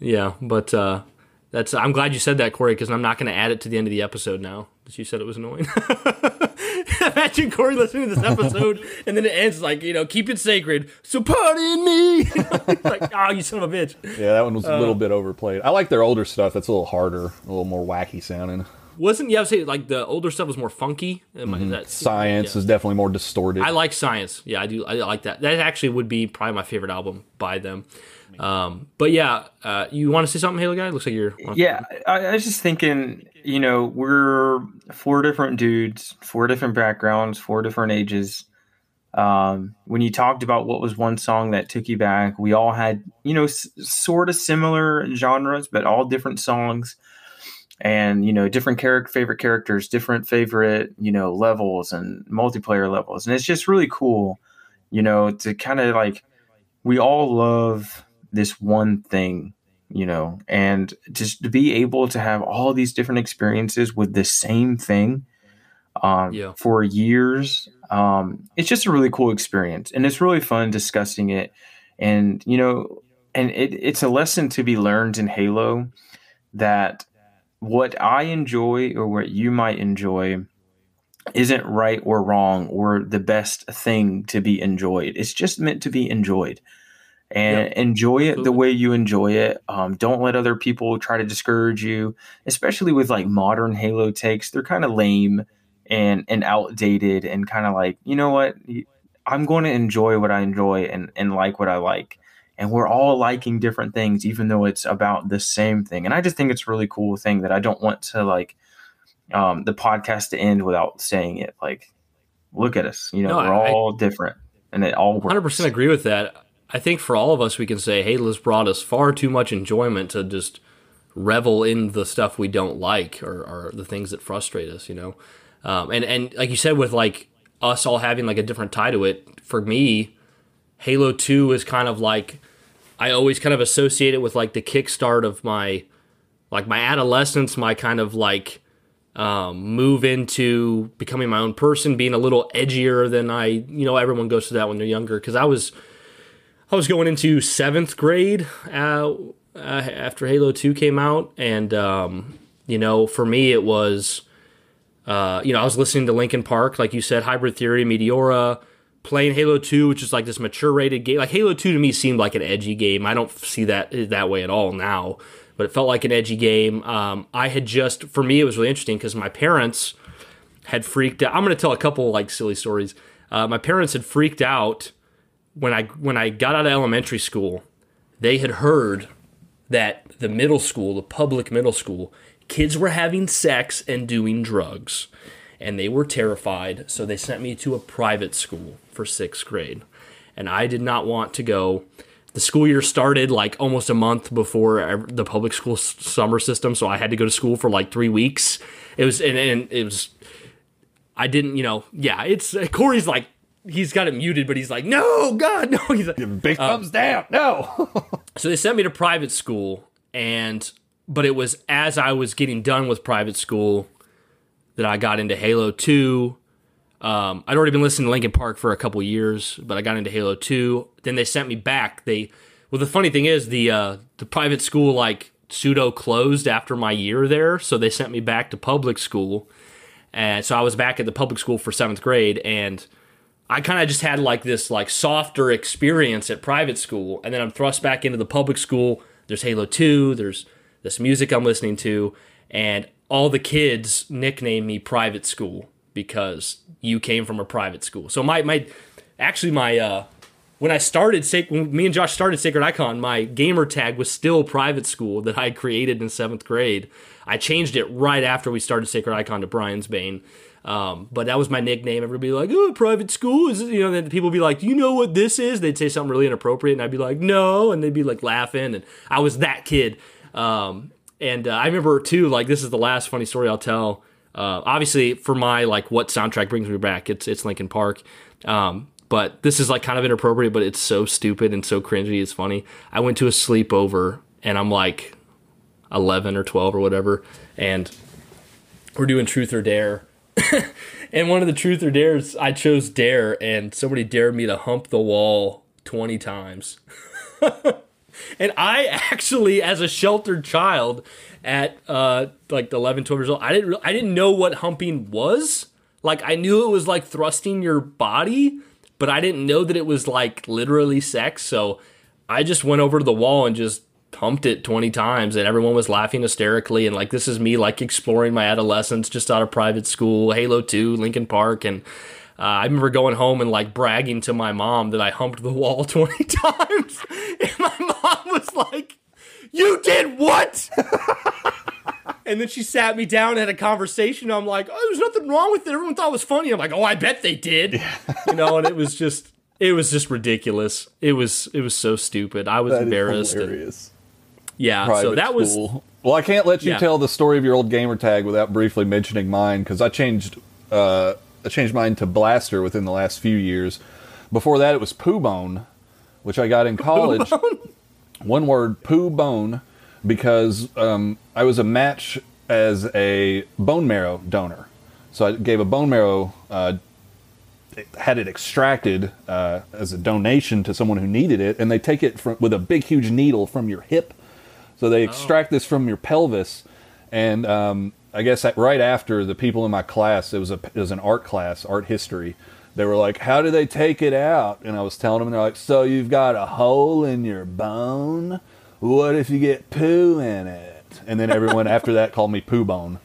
Yeah, but uh, that's. I'm glad you said that, Corey, because I'm not going to add it to the end of the episode now. That you said it was annoying. <laughs> Imagine Corey listening to this episode, <laughs> and then it ends like you know, keep it sacred. So pardon me. <laughs> like, oh, you son of a bitch. Yeah, that one was a little uh, bit overplayed. I like their older stuff. That's a little harder, a little more wacky sounding wasn't yeah, I would say like the older stuff was more funky. Mm-hmm. That, science yeah. is definitely more distorted. I like science. Yeah, I do. I like that. That actually would be probably my favorite album by them. Um, but yeah, uh, you want to say something, Halo guy? Looks like you're. Yeah, I, I was just thinking. You know, we're four different dudes, four different backgrounds, four different ages. Um, when you talked about what was one song that took you back, we all had, you know, s- sort of similar genres, but all different songs and you know different character favorite characters different favorite you know levels and multiplayer levels and it's just really cool you know to kind of like we all love this one thing you know and just to be able to have all these different experiences with the same thing um, yeah. for years um, it's just a really cool experience and it's really fun discussing it and you know and it, it's a lesson to be learned in halo that what I enjoy or what you might enjoy isn't right or wrong or the best thing to be enjoyed. It's just meant to be enjoyed. And yep. enjoy it the way you enjoy it. Um, don't let other people try to discourage you, especially with like modern Halo takes. They're kind of lame and and outdated and kind of like, you know what? I'm going to enjoy what I enjoy and, and like what I like and we're all liking different things even though it's about the same thing and i just think it's a really cool thing that i don't want to like um, the podcast to end without saying it like look at us you know no, we're I, all different and it all works 100% agree with that i think for all of us we can say halo's brought us far too much enjoyment to just revel in the stuff we don't like or, or the things that frustrate us you know um, and and like you said with like us all having like a different tie to it for me halo 2 is kind of like I always kind of associate it with like the kickstart of my like my adolescence, my kind of like um, move into becoming my own person, being a little edgier than I, you know, everyone goes through that when they're younger. Because I was, I was going into seventh grade uh, uh, after Halo Two came out, and um, you know, for me it was, uh, you know, I was listening to Linkin Park, like you said, Hybrid Theory, Meteora playing Halo 2, which is like this mature rated game. Like Halo 2 to me seemed like an edgy game. I don't see that that way at all now, but it felt like an edgy game. Um, I had just, for me, it was really interesting because my parents had freaked out. I'm going to tell a couple like silly stories. Uh, my parents had freaked out when I when I got out of elementary school. They had heard that the middle school, the public middle school, kids were having sex and doing drugs and they were terrified, so they sent me to a private school for sixth grade. And I did not want to go. The school year started like almost a month before the public school summer system, so I had to go to school for like three weeks. It was, and, and it was, I didn't, you know, yeah, it's, Corey's like, he's got it muted, but he's like, no, God, no. <laughs> He's like, big uh, thumbs down, no. <laughs> so they sent me to private school, and, but it was as I was getting done with private school, that I got into Halo 2. Um, I'd already been listening to Linkin Park for a couple years, but I got into Halo 2. Then they sent me back. They well, the funny thing is the uh, the private school like pseudo closed after my year there, so they sent me back to public school. And so I was back at the public school for seventh grade, and I kind of just had like this like softer experience at private school, and then I'm thrust back into the public school. There's Halo 2. There's this music I'm listening to, and all the kids nickname me private school because you came from a private school. So my my actually my uh when I started when me and Josh started Sacred Icon, my gamer tag was still private school that I created in seventh grade. I changed it right after we started Sacred Icon to Brian's Bane. Um, but that was my nickname. Everybody like, oh, private school is, you know. Then people be like, you know what this is? They'd say something really inappropriate, and I'd be like, no, and they'd be like laughing, and I was that kid. Um, and uh, I remember too, like this is the last funny story I'll tell. Uh, obviously, for my like what soundtrack brings me back, it's it's Linkin Park. Um, but this is like kind of inappropriate, but it's so stupid and so cringy. It's funny. I went to a sleepover, and I'm like 11 or 12 or whatever, and we're doing Truth or Dare <laughs> and one of the truth or dares, I chose dare, and somebody dared me to hump the wall 20 times. <laughs> and I actually, as a sheltered child at uh, like 11, 12 years old, I didn't, I didn't know what humping was. Like, I knew it was like thrusting your body, but I didn't know that it was like literally sex. So I just went over to the wall and just pumped it 20 times and everyone was laughing hysterically and like this is me like exploring my adolescence just out of private school halo 2 linkin park and uh, i remember going home and like bragging to my mom that i humped the wall <laughs> 20 times and my mom was like you did what and then she sat me down and had a conversation i'm like oh there's nothing wrong with it everyone thought it was funny i'm like oh i bet they did you know and it was just it was just ridiculous. It was it was so stupid. I was that embarrassed. hilarious. Yeah, Private so that was. Well, I can't let you yeah. tell the story of your old gamer tag without briefly mentioning mine because I changed uh, I changed mine to Blaster within the last few years. Before that, it was Poo Bone, which I got in college. <laughs> One word, Poo Bone, because um, I was a match as a bone marrow donor. So I gave a bone marrow, uh, had it extracted uh, as a donation to someone who needed it, and they take it from, with a big, huge needle from your hip so they extract oh. this from your pelvis, and um, I guess right after the people in my class, it was a it was an art class, art history. They were like, "How do they take it out?" And I was telling them, they're like, "So you've got a hole in your bone. What if you get poo in it?" And then everyone after that called me Poo Bone.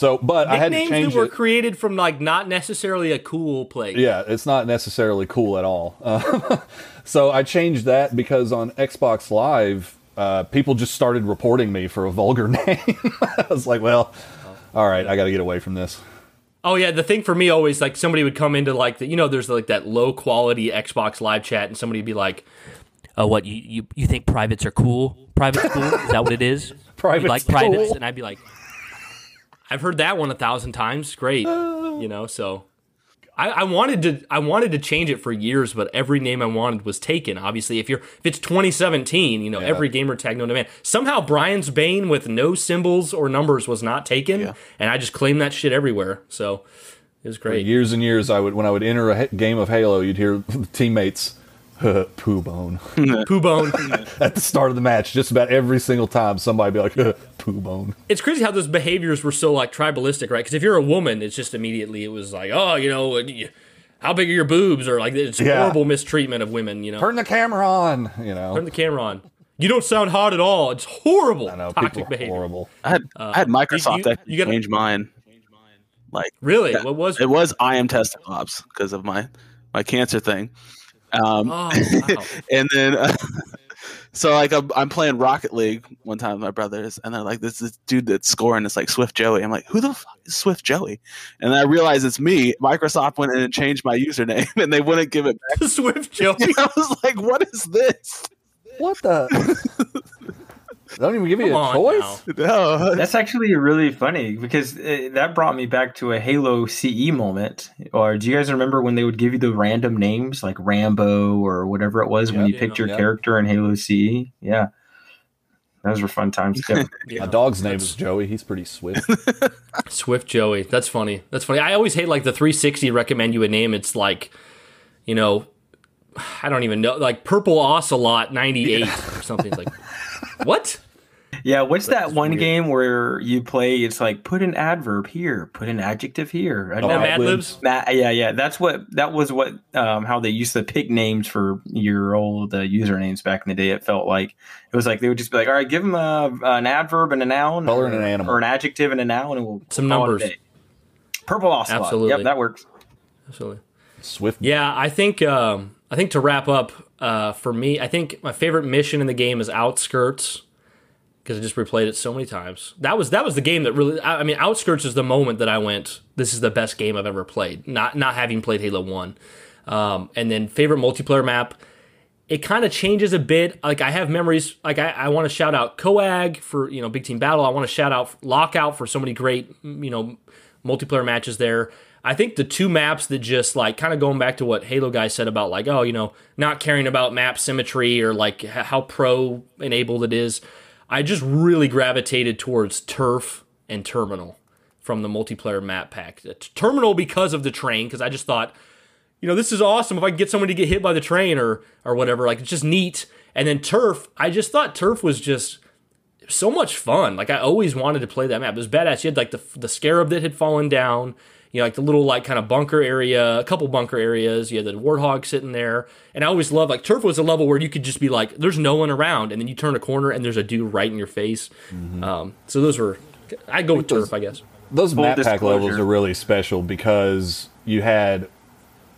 So, but Nicknames I had to change that were it. created from like not necessarily a cool place. Yeah, it's not necessarily cool at all. Uh, <laughs> so I changed that because on Xbox Live, uh, people just started reporting me for a vulgar <laughs> name. I was like, well, all right, I got to get away from this. Oh yeah, the thing for me always like somebody would come into like the you know there's like that low quality Xbox Live chat and somebody would be like, "Oh, what you you, you think privates are cool? Private school is that what it is? <laughs> Private like school? privates?" And I'd be like, "I've heard that one a thousand times. Great, you know." So I, I, wanted to I wanted to change it for years, but every name I wanted was taken. Obviously, if you're if it's 2017, you know yeah. every gamer tag known to man. Somehow Brian's Bane with no symbols or numbers was not taken, yeah. and I just claimed that shit everywhere. So it was great. For years and years, I would when I would enter a game of Halo, you'd hear <laughs> teammates <laughs> poo bone. <laughs> poo bone. <laughs> At the start of the match, just about every single time, somebody be like, poo bone. It's crazy how those behaviors were so like tribalistic, right? Because if you're a woman, it's just immediately it was like, oh, you know, how big are your boobs? Or like it's yeah. horrible mistreatment of women. You know, turn the camera on. You know, turn the camera on. You don't sound hot at all. It's horrible. I know, toxic behavior. Horrible. I had, uh, I had Microsoft you, you, you gotta, change mine. Like really, what was it? Was I am testing ops because of my my cancer thing. Um, oh, <laughs> wow. and then, uh, so like I'm, I'm, playing Rocket League one time with my brothers, and they're like, "This this dude that's scoring is like Swift Joey." I'm like, "Who the fuck is Swift Joey?" And I realize it's me. Microsoft went in and changed my username, <laughs> and they wouldn't give it back. <laughs> Swift Joey. I was like, "What is this?" What the? They don't even give you a choice. <laughs> No. That's actually really funny because it, that brought me back to a Halo CE moment. Or do you guys remember when they would give you the random names like Rambo or whatever it was when you picked your character in Halo CE? Yeah. Those were fun times too. <laughs> yeah. My dog's name is Joey. He's pretty swift. <laughs> swift Joey. That's funny. That's funny. I always hate like the 360 recommend you a name. It's like, you know, I don't even know, like Purple Ocelot 98 or something. It's like, what? Yeah, what's that one weird. game where you play? It's like put an adverb here, put an adjective here. Oh, Mad Libs. yeah, yeah. That's what that was. What um, how they used to pick names for your old uh, usernames back in the day. It felt like it was like they would just be like, all right, give them a, an adverb and a noun, color and an animal, or an adjective and a noun, and we'll some numbers. Purple ocelot. Absolutely. Yep, that works. Absolutely. Swift. Yeah, I think. Um, I think to wrap up, uh, for me, I think my favorite mission in the game is Outskirts because I just replayed it so many times. That was that was the game that really. I, I mean, Outskirts is the moment that I went. This is the best game I've ever played. Not not having played Halo One, um, and then favorite multiplayer map. It kind of changes a bit. Like I have memories. Like I, I want to shout out Coag for you know Big Team Battle. I want to shout out Lockout for so many great you know multiplayer matches there. I think the two maps that just like kind of going back to what Halo guy said about like oh you know not caring about map symmetry or like how pro enabled it is. I just really gravitated towards Turf and Terminal from the multiplayer map pack. Terminal because of the train because I just thought you know this is awesome if I can get someone to get hit by the train or or whatever like it's just neat. And then Turf I just thought Turf was just so much fun. Like I always wanted to play that map. It was badass. You had like the the scarab that had fallen down you know, like the little like kind of bunker area, a couple bunker areas. You had the warthog sitting there, and I always loved like turf was a level where you could just be like, there's no one around, and then you turn a corner and there's a dude right in your face. Mm-hmm. Um, so those were, I go with turf, I guess. Those Full map pack levels are really special because you had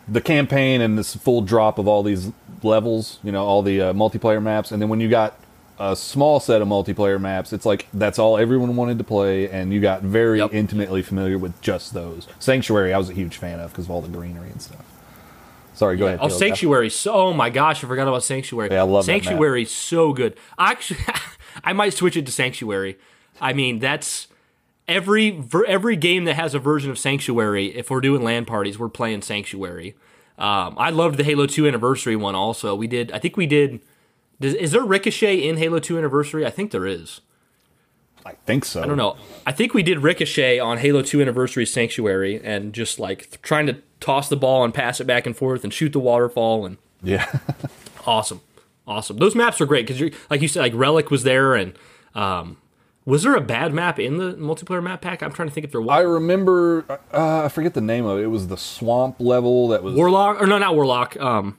the campaign and this full drop of all these levels, you know, all the uh, multiplayer maps, and then when you got a small set of multiplayer maps. It's like that's all everyone wanted to play, and you got very yep. intimately familiar with just those. Sanctuary, I was a huge fan of because of all the greenery and stuff. Sorry, go yeah. ahead. Oh, Sanctuary! So, oh my gosh, I forgot about Sanctuary. Yeah, I love Sanctuary. So good. Actually, <laughs> I might switch it to Sanctuary. I mean, that's every every game that has a version of Sanctuary. If we're doing LAN parties, we're playing Sanctuary. Um, I loved the Halo Two anniversary one. Also, we did. I think we did does, is there Ricochet in Halo 2 Anniversary? I think there is. I think so. I don't know. I think we did Ricochet on Halo 2 Anniversary Sanctuary and just like trying to toss the ball and pass it back and forth and shoot the waterfall and yeah, <laughs> awesome, awesome. Those maps are great because you're like you said, like Relic was there and um, was there a bad map in the multiplayer map pack? I'm trying to think if there was. I remember. Uh, I forget the name of it. It was the swamp level that was Warlock or no, not Warlock. Um,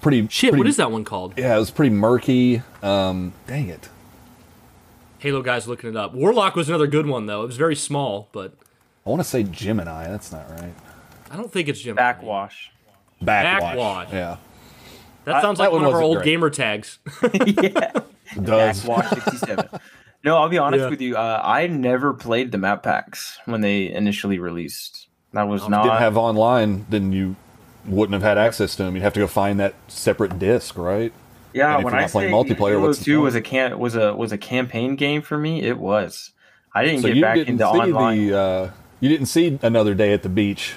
pretty shit. Pretty, what is that one called? Yeah, it was pretty murky. Um, dang it. Halo guys looking it up. Warlock was another good one though. It was very small, but I want to say Gemini. That's not right. I don't think it's Gemini. Backwash. Backwash. Backwash. Yeah. That sounds I, like that one, one of our old great. gamer tags. yeah. <laughs> <laughs> It does. Backwash 67. No, I'll be honest yeah. with you. Uh, I never played the map packs when they initially released. That was not. Didn't have online. Then you wouldn't have had access to them. You'd have to go find that separate disc, right? Yeah, when I say multiplayer, Halo Two was a can was a was a campaign game for me. It was. I didn't so get back didn't into online. The, uh, you didn't see another day at the beach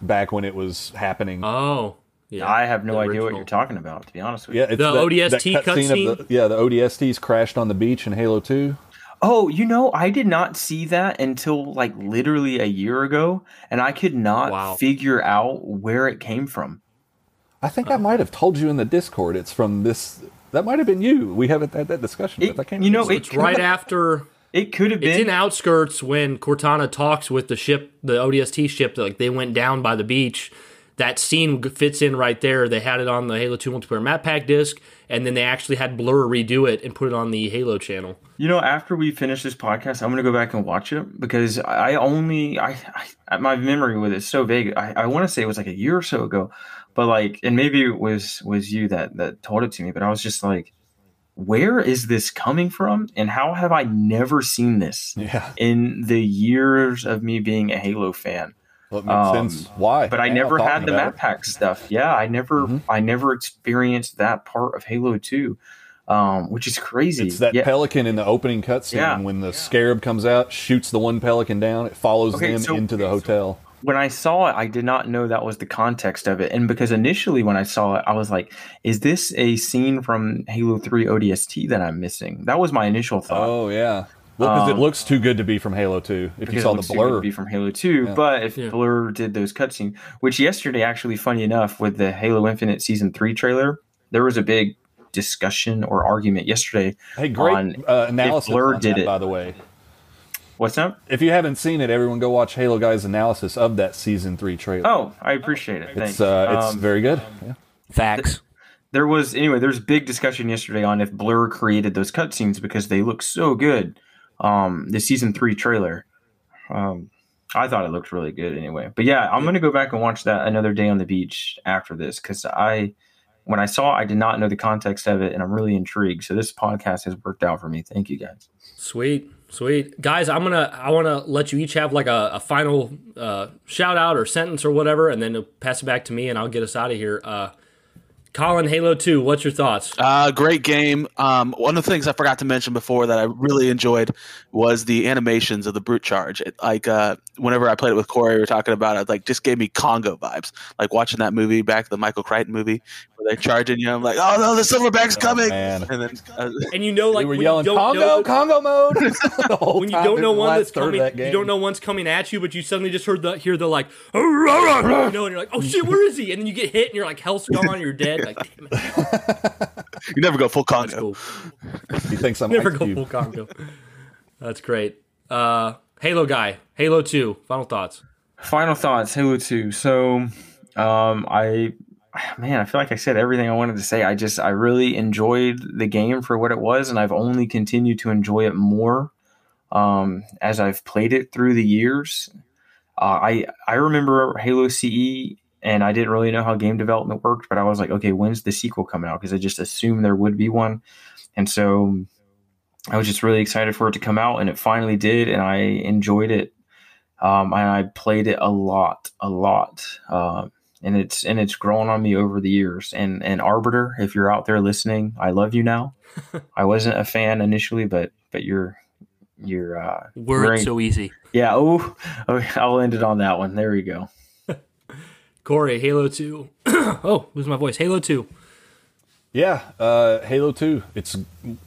back when it was happening. Oh, yeah. I have no idea what you're talking about. To be honest with you, yeah, the that, ODST cutscene. Yeah, the ODSTs crashed on the beach in Halo Two. Oh, you know, I did not see that until like literally a year ago, and I could not wow. figure out where it came from. I think uh, I might have told you in the Discord. It's from this. That might have been you. We haven't had that discussion. It, I can't you know, it's, it's right after. It could have been. It's in outskirts when Cortana talks with the ship, the ODST ship. That like they went down by the beach. That scene fits in right there. They had it on the Halo Two multiplayer map pack disc, and then they actually had Blur redo it and put it on the Halo channel. You know, after we finish this podcast, I'm going to go back and watch it because I only I, I my memory with it is so vague. I, I want to say it was like a year or so ago, but like, and maybe it was was you that that told it to me. But I was just like, where is this coming from, and how have I never seen this yeah. in the years of me being a Halo fan? Well, makes um, sense. Why? But I never had the map pack stuff. Yeah, I never, mm-hmm. I never experienced that part of Halo Two um, which is crazy. It's that yeah. pelican in the opening cutscene yeah. when the yeah. scarab comes out, shoots the one pelican down, it follows okay, them so, into the hotel. When I saw it, I did not know that was the context of it, and because initially when I saw it, I was like, "Is this a scene from Halo Three ODST that I'm missing?" That was my initial thought. Oh yeah. Well, because um, it looks too good to be from Halo 2. If you saw the blur, to be from Halo 2. Yeah. But if yeah. Blur did those cutscenes, which yesterday, actually, funny enough, with the Halo Infinite Season 3 trailer, there was a big discussion or argument yesterday. Hey, great uh, analysis Blur did that, it. by the way. What's up? If you haven't seen it, everyone go watch Halo Guy's analysis of that season three trailer. Oh, I appreciate it. Thanks. It's uh, it's um, very good. Yeah. Facts. Th- there was anyway. There's big discussion yesterday on if Blur created those cutscenes because they look so good. Um, the season three trailer. Um, I thought it looked really good anyway. But yeah, I'm gonna go back and watch that another day on the beach after this because I when I saw, I did not know the context of it, and I'm really intrigued. So this podcast has worked out for me. Thank you guys. Sweet, sweet guys. I'm gonna I want to let you each have like a, a final uh, shout out or sentence or whatever, and then pass it back to me, and I'll get us out of here. Uh, Colin, Halo 2, what's your thoughts? Uh, great game. Um, one of the things I forgot to mention before that I really enjoyed was the animations of the brute charge. It, like uh, whenever I played it with Corey, we were talking about it, like just gave me Congo vibes. Like watching that movie back, the Michael Crichton movie, where they're charging you. I'm like, oh no, the silverback's oh, coming! Man. And then, uh, and you know, like we were yelling Congo, know, Congo mode. <laughs> when you don't know one that's coming, you don't know one's coming at you, but you suddenly just heard the hear the like, you know, and you're like, oh shit, where is he? And then you get hit, and you're like, hell's gone, you're dead. Like, <laughs> damn it. you never go full Congo. Cool. He thinks I'm never go full Congo. That's great. Uh, Halo guy, Halo Two. Final thoughts. Final thoughts. Halo Two. So, um, I man, I feel like I said everything I wanted to say. I just I really enjoyed the game for what it was, and I've only continued to enjoy it more um, as I've played it through the years. Uh, I I remember Halo CE and I didn't really know how game development worked, but I was like, okay, when's the sequel coming out? Because I just assumed there would be one, and so I was just really excited for it to come out, and it finally did, and I enjoyed it, um, and I played it a lot, a lot, uh, and it's and it's grown on me over the years. And and Arbiter, if you're out there listening, I love you now. <laughs> I wasn't a fan initially, but but you're you're uh, word so easy. Yeah. Oh, oh, <laughs> I'll end it on that one. There we go. Corey, Halo 2. <clears throat> oh, lose my voice. Halo 2. Yeah, uh, Halo 2. It's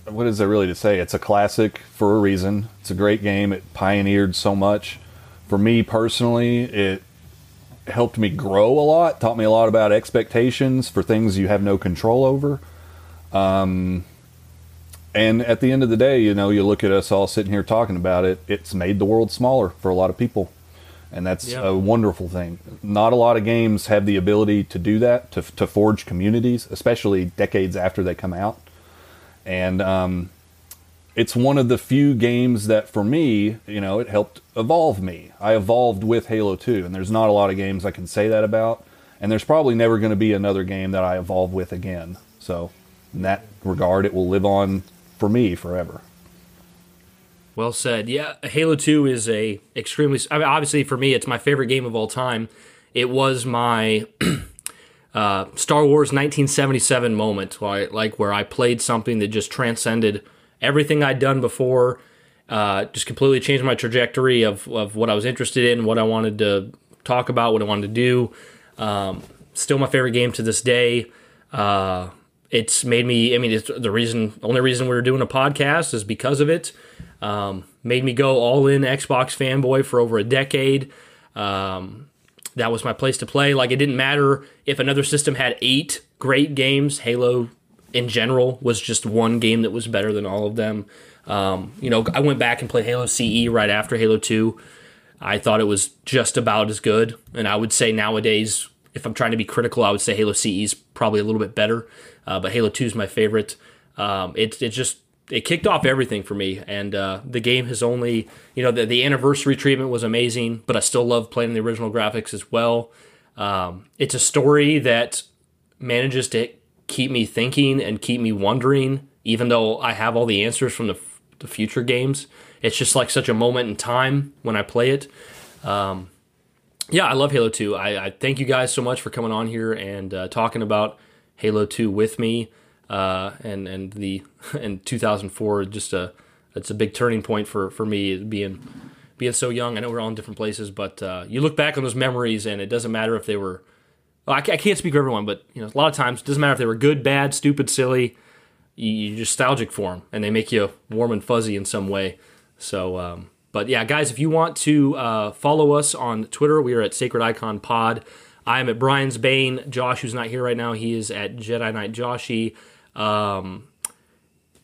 what is there really to say? It's a classic for a reason. It's a great game. It pioneered so much. For me personally, it helped me grow a lot, taught me a lot about expectations for things you have no control over. Um, and at the end of the day, you know, you look at us all sitting here talking about it, it's made the world smaller for a lot of people and that's yeah. a wonderful thing. Not a lot of games have the ability to do that, to, to forge communities, especially decades after they come out. And um, it's one of the few games that, for me, you know, it helped evolve me. I evolved with Halo 2, and there's not a lot of games I can say that about. And there's probably never going to be another game that I evolve with again. So, in that regard, it will live on for me forever. Well said. Yeah, Halo 2 is a extremely I mean, obviously for me it's my favorite game of all time. It was my <clears throat> uh, Star Wars 1977 moment, like where I played something that just transcended everything I'd done before. Uh, just completely changed my trajectory of, of what I was interested in, what I wanted to talk about, what I wanted to do. Um, still my favorite game to this day. Uh, it's made me. I mean, it's the reason. Only reason we are doing a podcast is because of it. Um, made me go all in Xbox fanboy for over a decade. Um, that was my place to play. Like it didn't matter if another system had eight great games. Halo, in general, was just one game that was better than all of them. Um, you know, I went back and played Halo CE right after Halo Two. I thought it was just about as good, and I would say nowadays, if I'm trying to be critical, I would say Halo CE is probably a little bit better. Uh, but Halo Two is my favorite. Um, it it just it kicked off everything for me. And uh, the game has only, you know, the, the, anniversary treatment was amazing, but I still love playing the original graphics as well. Um, it's a story that manages to keep me thinking and keep me wondering, even though I have all the answers from the, the future games. It's just like such a moment in time when I play it. Um, yeah, I love Halo 2. I, I, thank you guys so much for coming on here and uh, talking about Halo 2 with me uh, and and the <laughs> in 2004 just a it's a big turning point for for me being being so young. I know we're all in different places, but uh, you look back on those memories, and it doesn't matter if they were. Well, I, can't speak for everyone, but you know, a lot of times it doesn't matter if they were good, bad, stupid, silly. You're nostalgic for them, and they make you warm and fuzzy in some way. So, um, but yeah, guys, if you want to uh, follow us on Twitter, we are at Sacred Icon Pod. I am at Brian's Bane. Josh, who's not here right now, he is at Jedi Knight Joshy. Um,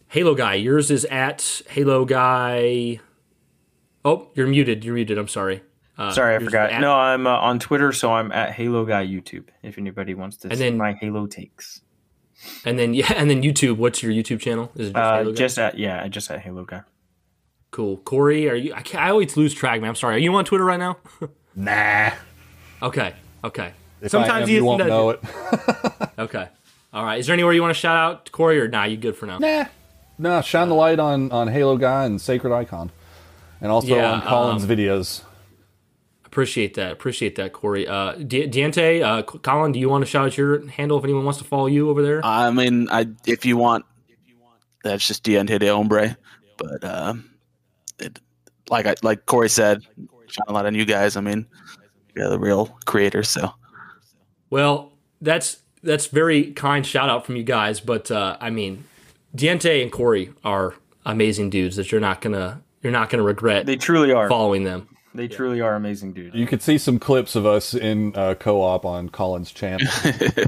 Halo guy, yours is at Halo guy. Oh, you're muted. You're muted. I'm sorry. Uh, sorry, I forgot. At, no, I'm uh, on Twitter, so I'm at Halo guy YouTube. If anybody wants to and see then, my Halo takes. And then <laughs> yeah, and then YouTube. What's your YouTube channel? Is it just, uh, just at yeah, just at Halo guy. Cool, Corey. Are you? I, I always lose track, man. I'm sorry. Are you on Twitter right now? nah. <laughs> Okay. Okay. If Sometimes am, you, you won't know it. <laughs> okay. All right. Is there anywhere you want to shout out, Corey, or nah? You good for now? Nah, nah. Shine the light on on Halo Guy and Sacred Icon, and also yeah, on Colin's um, videos. Appreciate that. Appreciate that, Corey. Uh, Diente, uh, Colin, do you want to shout out your handle if anyone wants to follow you over there? I mean, I if you want, that's just Diente de Hombre. But uh, it, like I, like Corey said, shine a lot on you guys. I mean, you're the real creators. So, well, that's that's very kind shout out from you guys. But uh, I mean, Diente and Corey are amazing dudes that you're not gonna you're not gonna regret. They truly are following them. They yeah. truly are amazing dudes. You could see some clips of us in uh, co-op on Colin's channel.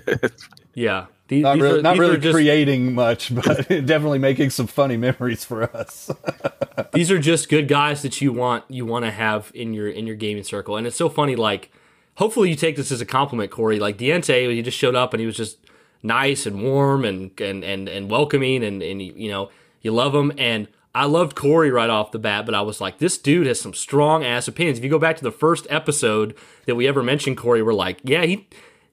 <laughs> yeah, these, not these really, are, not really just, creating much, <laughs> but definitely making some funny memories for us. <laughs> these are just good guys that you want you want to have in your in your gaming circle, and it's so funny. Like, hopefully, you take this as a compliment, Corey. Like Diente, he just showed up and he was just nice and warm and and and, and welcoming, and and you know you love him and I loved Corey right off the bat, but I was like, this dude has some strong ass opinions. If you go back to the first episode that we ever mentioned Corey, we're like, yeah, he,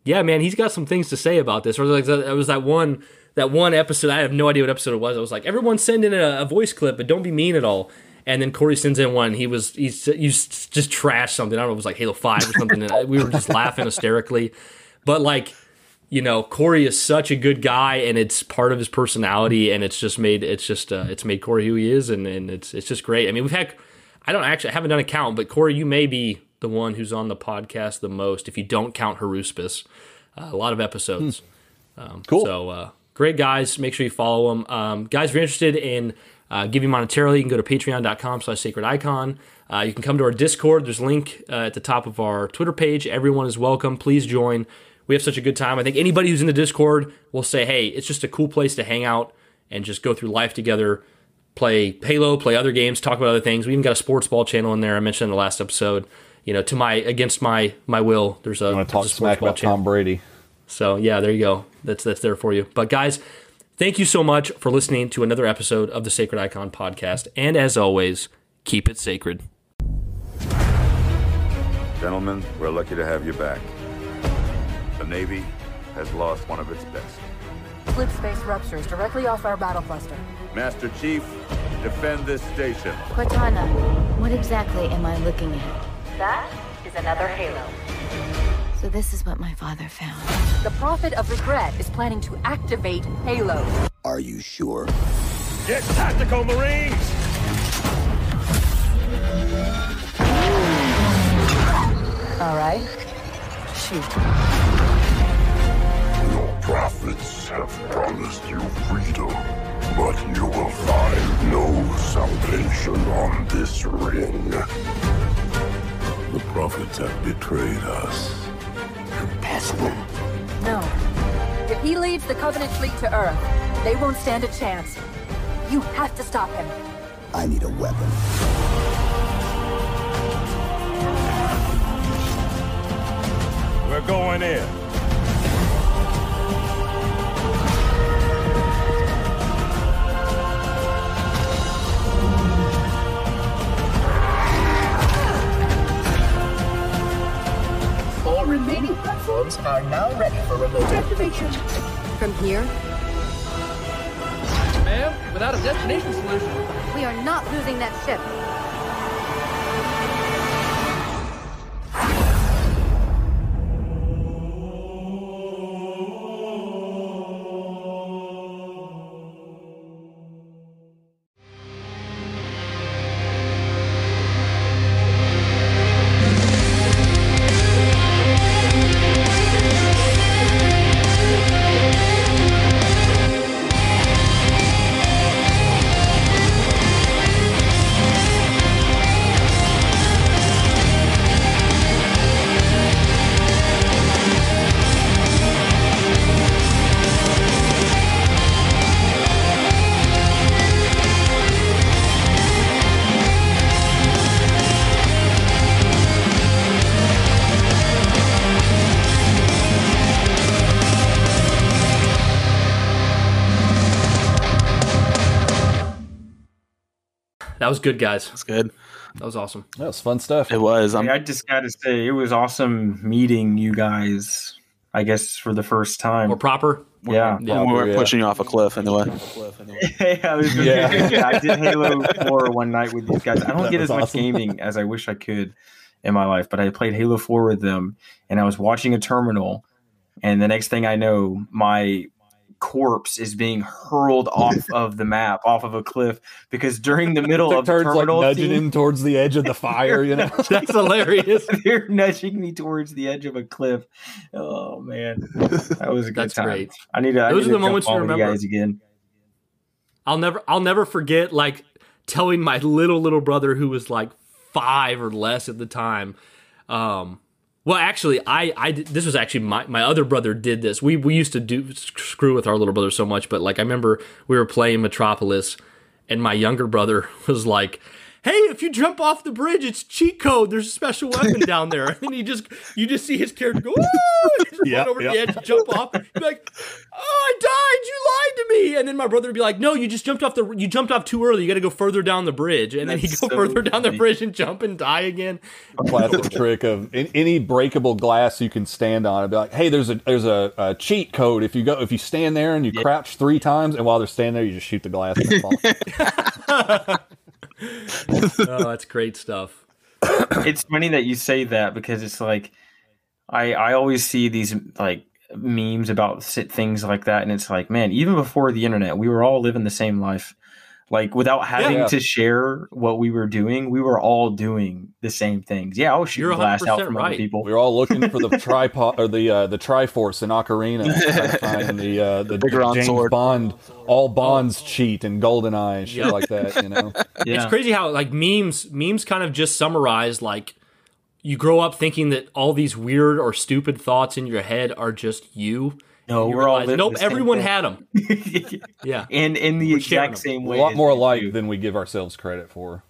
yeah, man, he's got some things to say about this. Or like, it was that one, that one episode. I have no idea what episode it was. I was like, everyone send in a, a voice clip, but don't be mean at all. And then Corey sends in one. He was he's you just trashed something. I don't know. It was like Halo Five or something. and we were just laughing hysterically. But like you know, Corey is such a good guy, and it's part of his personality, and it's just made it's just uh, it's made Corey who he is, and, and it's it's just great. I mean, we've had I don't actually I haven't done a count, but Corey, you may be the one who's on the podcast the most if you don't count Haruspis. Uh, a lot of episodes. Hmm. Um, cool. So uh, great guys. Make sure you follow them, um, guys. If you're interested in uh, giving monetarily, you can go to Patreon.com/slash Sacred Icon. Uh, you can come to our Discord. There's a link uh, at the top of our Twitter page. Everyone is welcome. Please join we have such a good time. I think anybody who's in the Discord will say, hey, it's just a cool place to hang out and just go through life together, play Halo, play other games, talk about other things. We even got a sports ball channel in there. I mentioned in the last episode. You know, to my against my my will, there's a. I want to talk smack about channel. Tom Brady. So yeah, there you go. That's that's there for you. But guys, thank you so much for listening to another episode of the Sacred Icon podcast. And as always, keep it sacred. Gentlemen, we're lucky to have you back. The Navy has lost one of its best. Slip space ruptures directly off our battle cluster. Master Chief, defend this station. Cortana, what exactly am I looking at? That is another Halo. So this is what my father found. The Prophet of Regret is planning to activate Halo. Are you sure? Get tactical, Marines! All right. Shoot Your prophets have promised you freedom, but you will find no salvation on this ring. The prophets have betrayed us. Impossible. No. If he leads the Covenant fleet to Earth, they won't stand a chance. You have to stop him. I need a weapon. We're going in. Remaining platforms are now ready for remote activation. From here? Ma'am, without a destination solution. We are not losing that ship. That was good, guys. That's good. That was awesome. That was fun stuff. It was. Um, I just got to say, it was awesome meeting you guys I guess for the first time. More proper. Yeah, yeah. we weren't yeah. pushing you off a cliff anyway. <laughs> yeah, I, was, yeah. I did Halo <laughs> Four one night with these guys. I don't get as awesome. much gaming as I wish I could in my life, but I played Halo Four with them, and I was watching a terminal, and the next thing I know, my corpse is being hurled off <laughs> of the map, off of a cliff, because during the middle of turns terminal, like nudging him towards the edge of the <laughs> fire. You know, <laughs> that's hilarious. They're nudging me towards the edge of a cliff. Oh man, that was a good that's time. Great. I need to. Those I are the moments you remember. guys again. I'll never. I'll never forget like telling my little little brother who was like five or less at the time. Um, well, actually, I, I this was actually my, my other brother did this. We we used to do screw with our little brother so much, but like I remember we were playing Metropolis, and my younger brother <laughs> was like, hey, if you jump off the bridge, it's cheat code. There's a special weapon down there. <laughs> And you just you just see his character go, yeah, over yep. the edge, jump off, be like, oh, I died. You lied to me. And then my brother would be like, no, you just jumped off the you jumped off too early. You got to go further down the bridge. And That's then he'd go so further funny. down the bridge and jump and die again. A classic trick of any breakable glass you can stand on. I'd be like, hey, there's a there's a, a, cheat code. If you go if you stand there and you yeah. crouch three times, and while they're standing there, you just shoot the glass and it falls. Oh, that's great stuff. it's funny that you say that because it's like I I always see these like memes about things like that, and it's like, man, even before the internet, we were all living the same life. Like without having yeah. to share what we were doing, we were all doing the same things. Yeah, I was shooting glass out from right. other people. We were all looking for the tripod or the uh, the Triforce in Ocarina and <laughs> the uh, the, the James sword. Bond all bonds oh. cheat and GoldenEye and shit yep. like that. You know, <laughs> yeah. it's crazy how like memes memes kind of just summarize like you grow up thinking that all these weird or stupid thoughts in your head are just you no, we're realize, all nope. Everyone had them. <laughs> yeah, and in the we're exact same way. A lot more alike than we give ourselves credit for.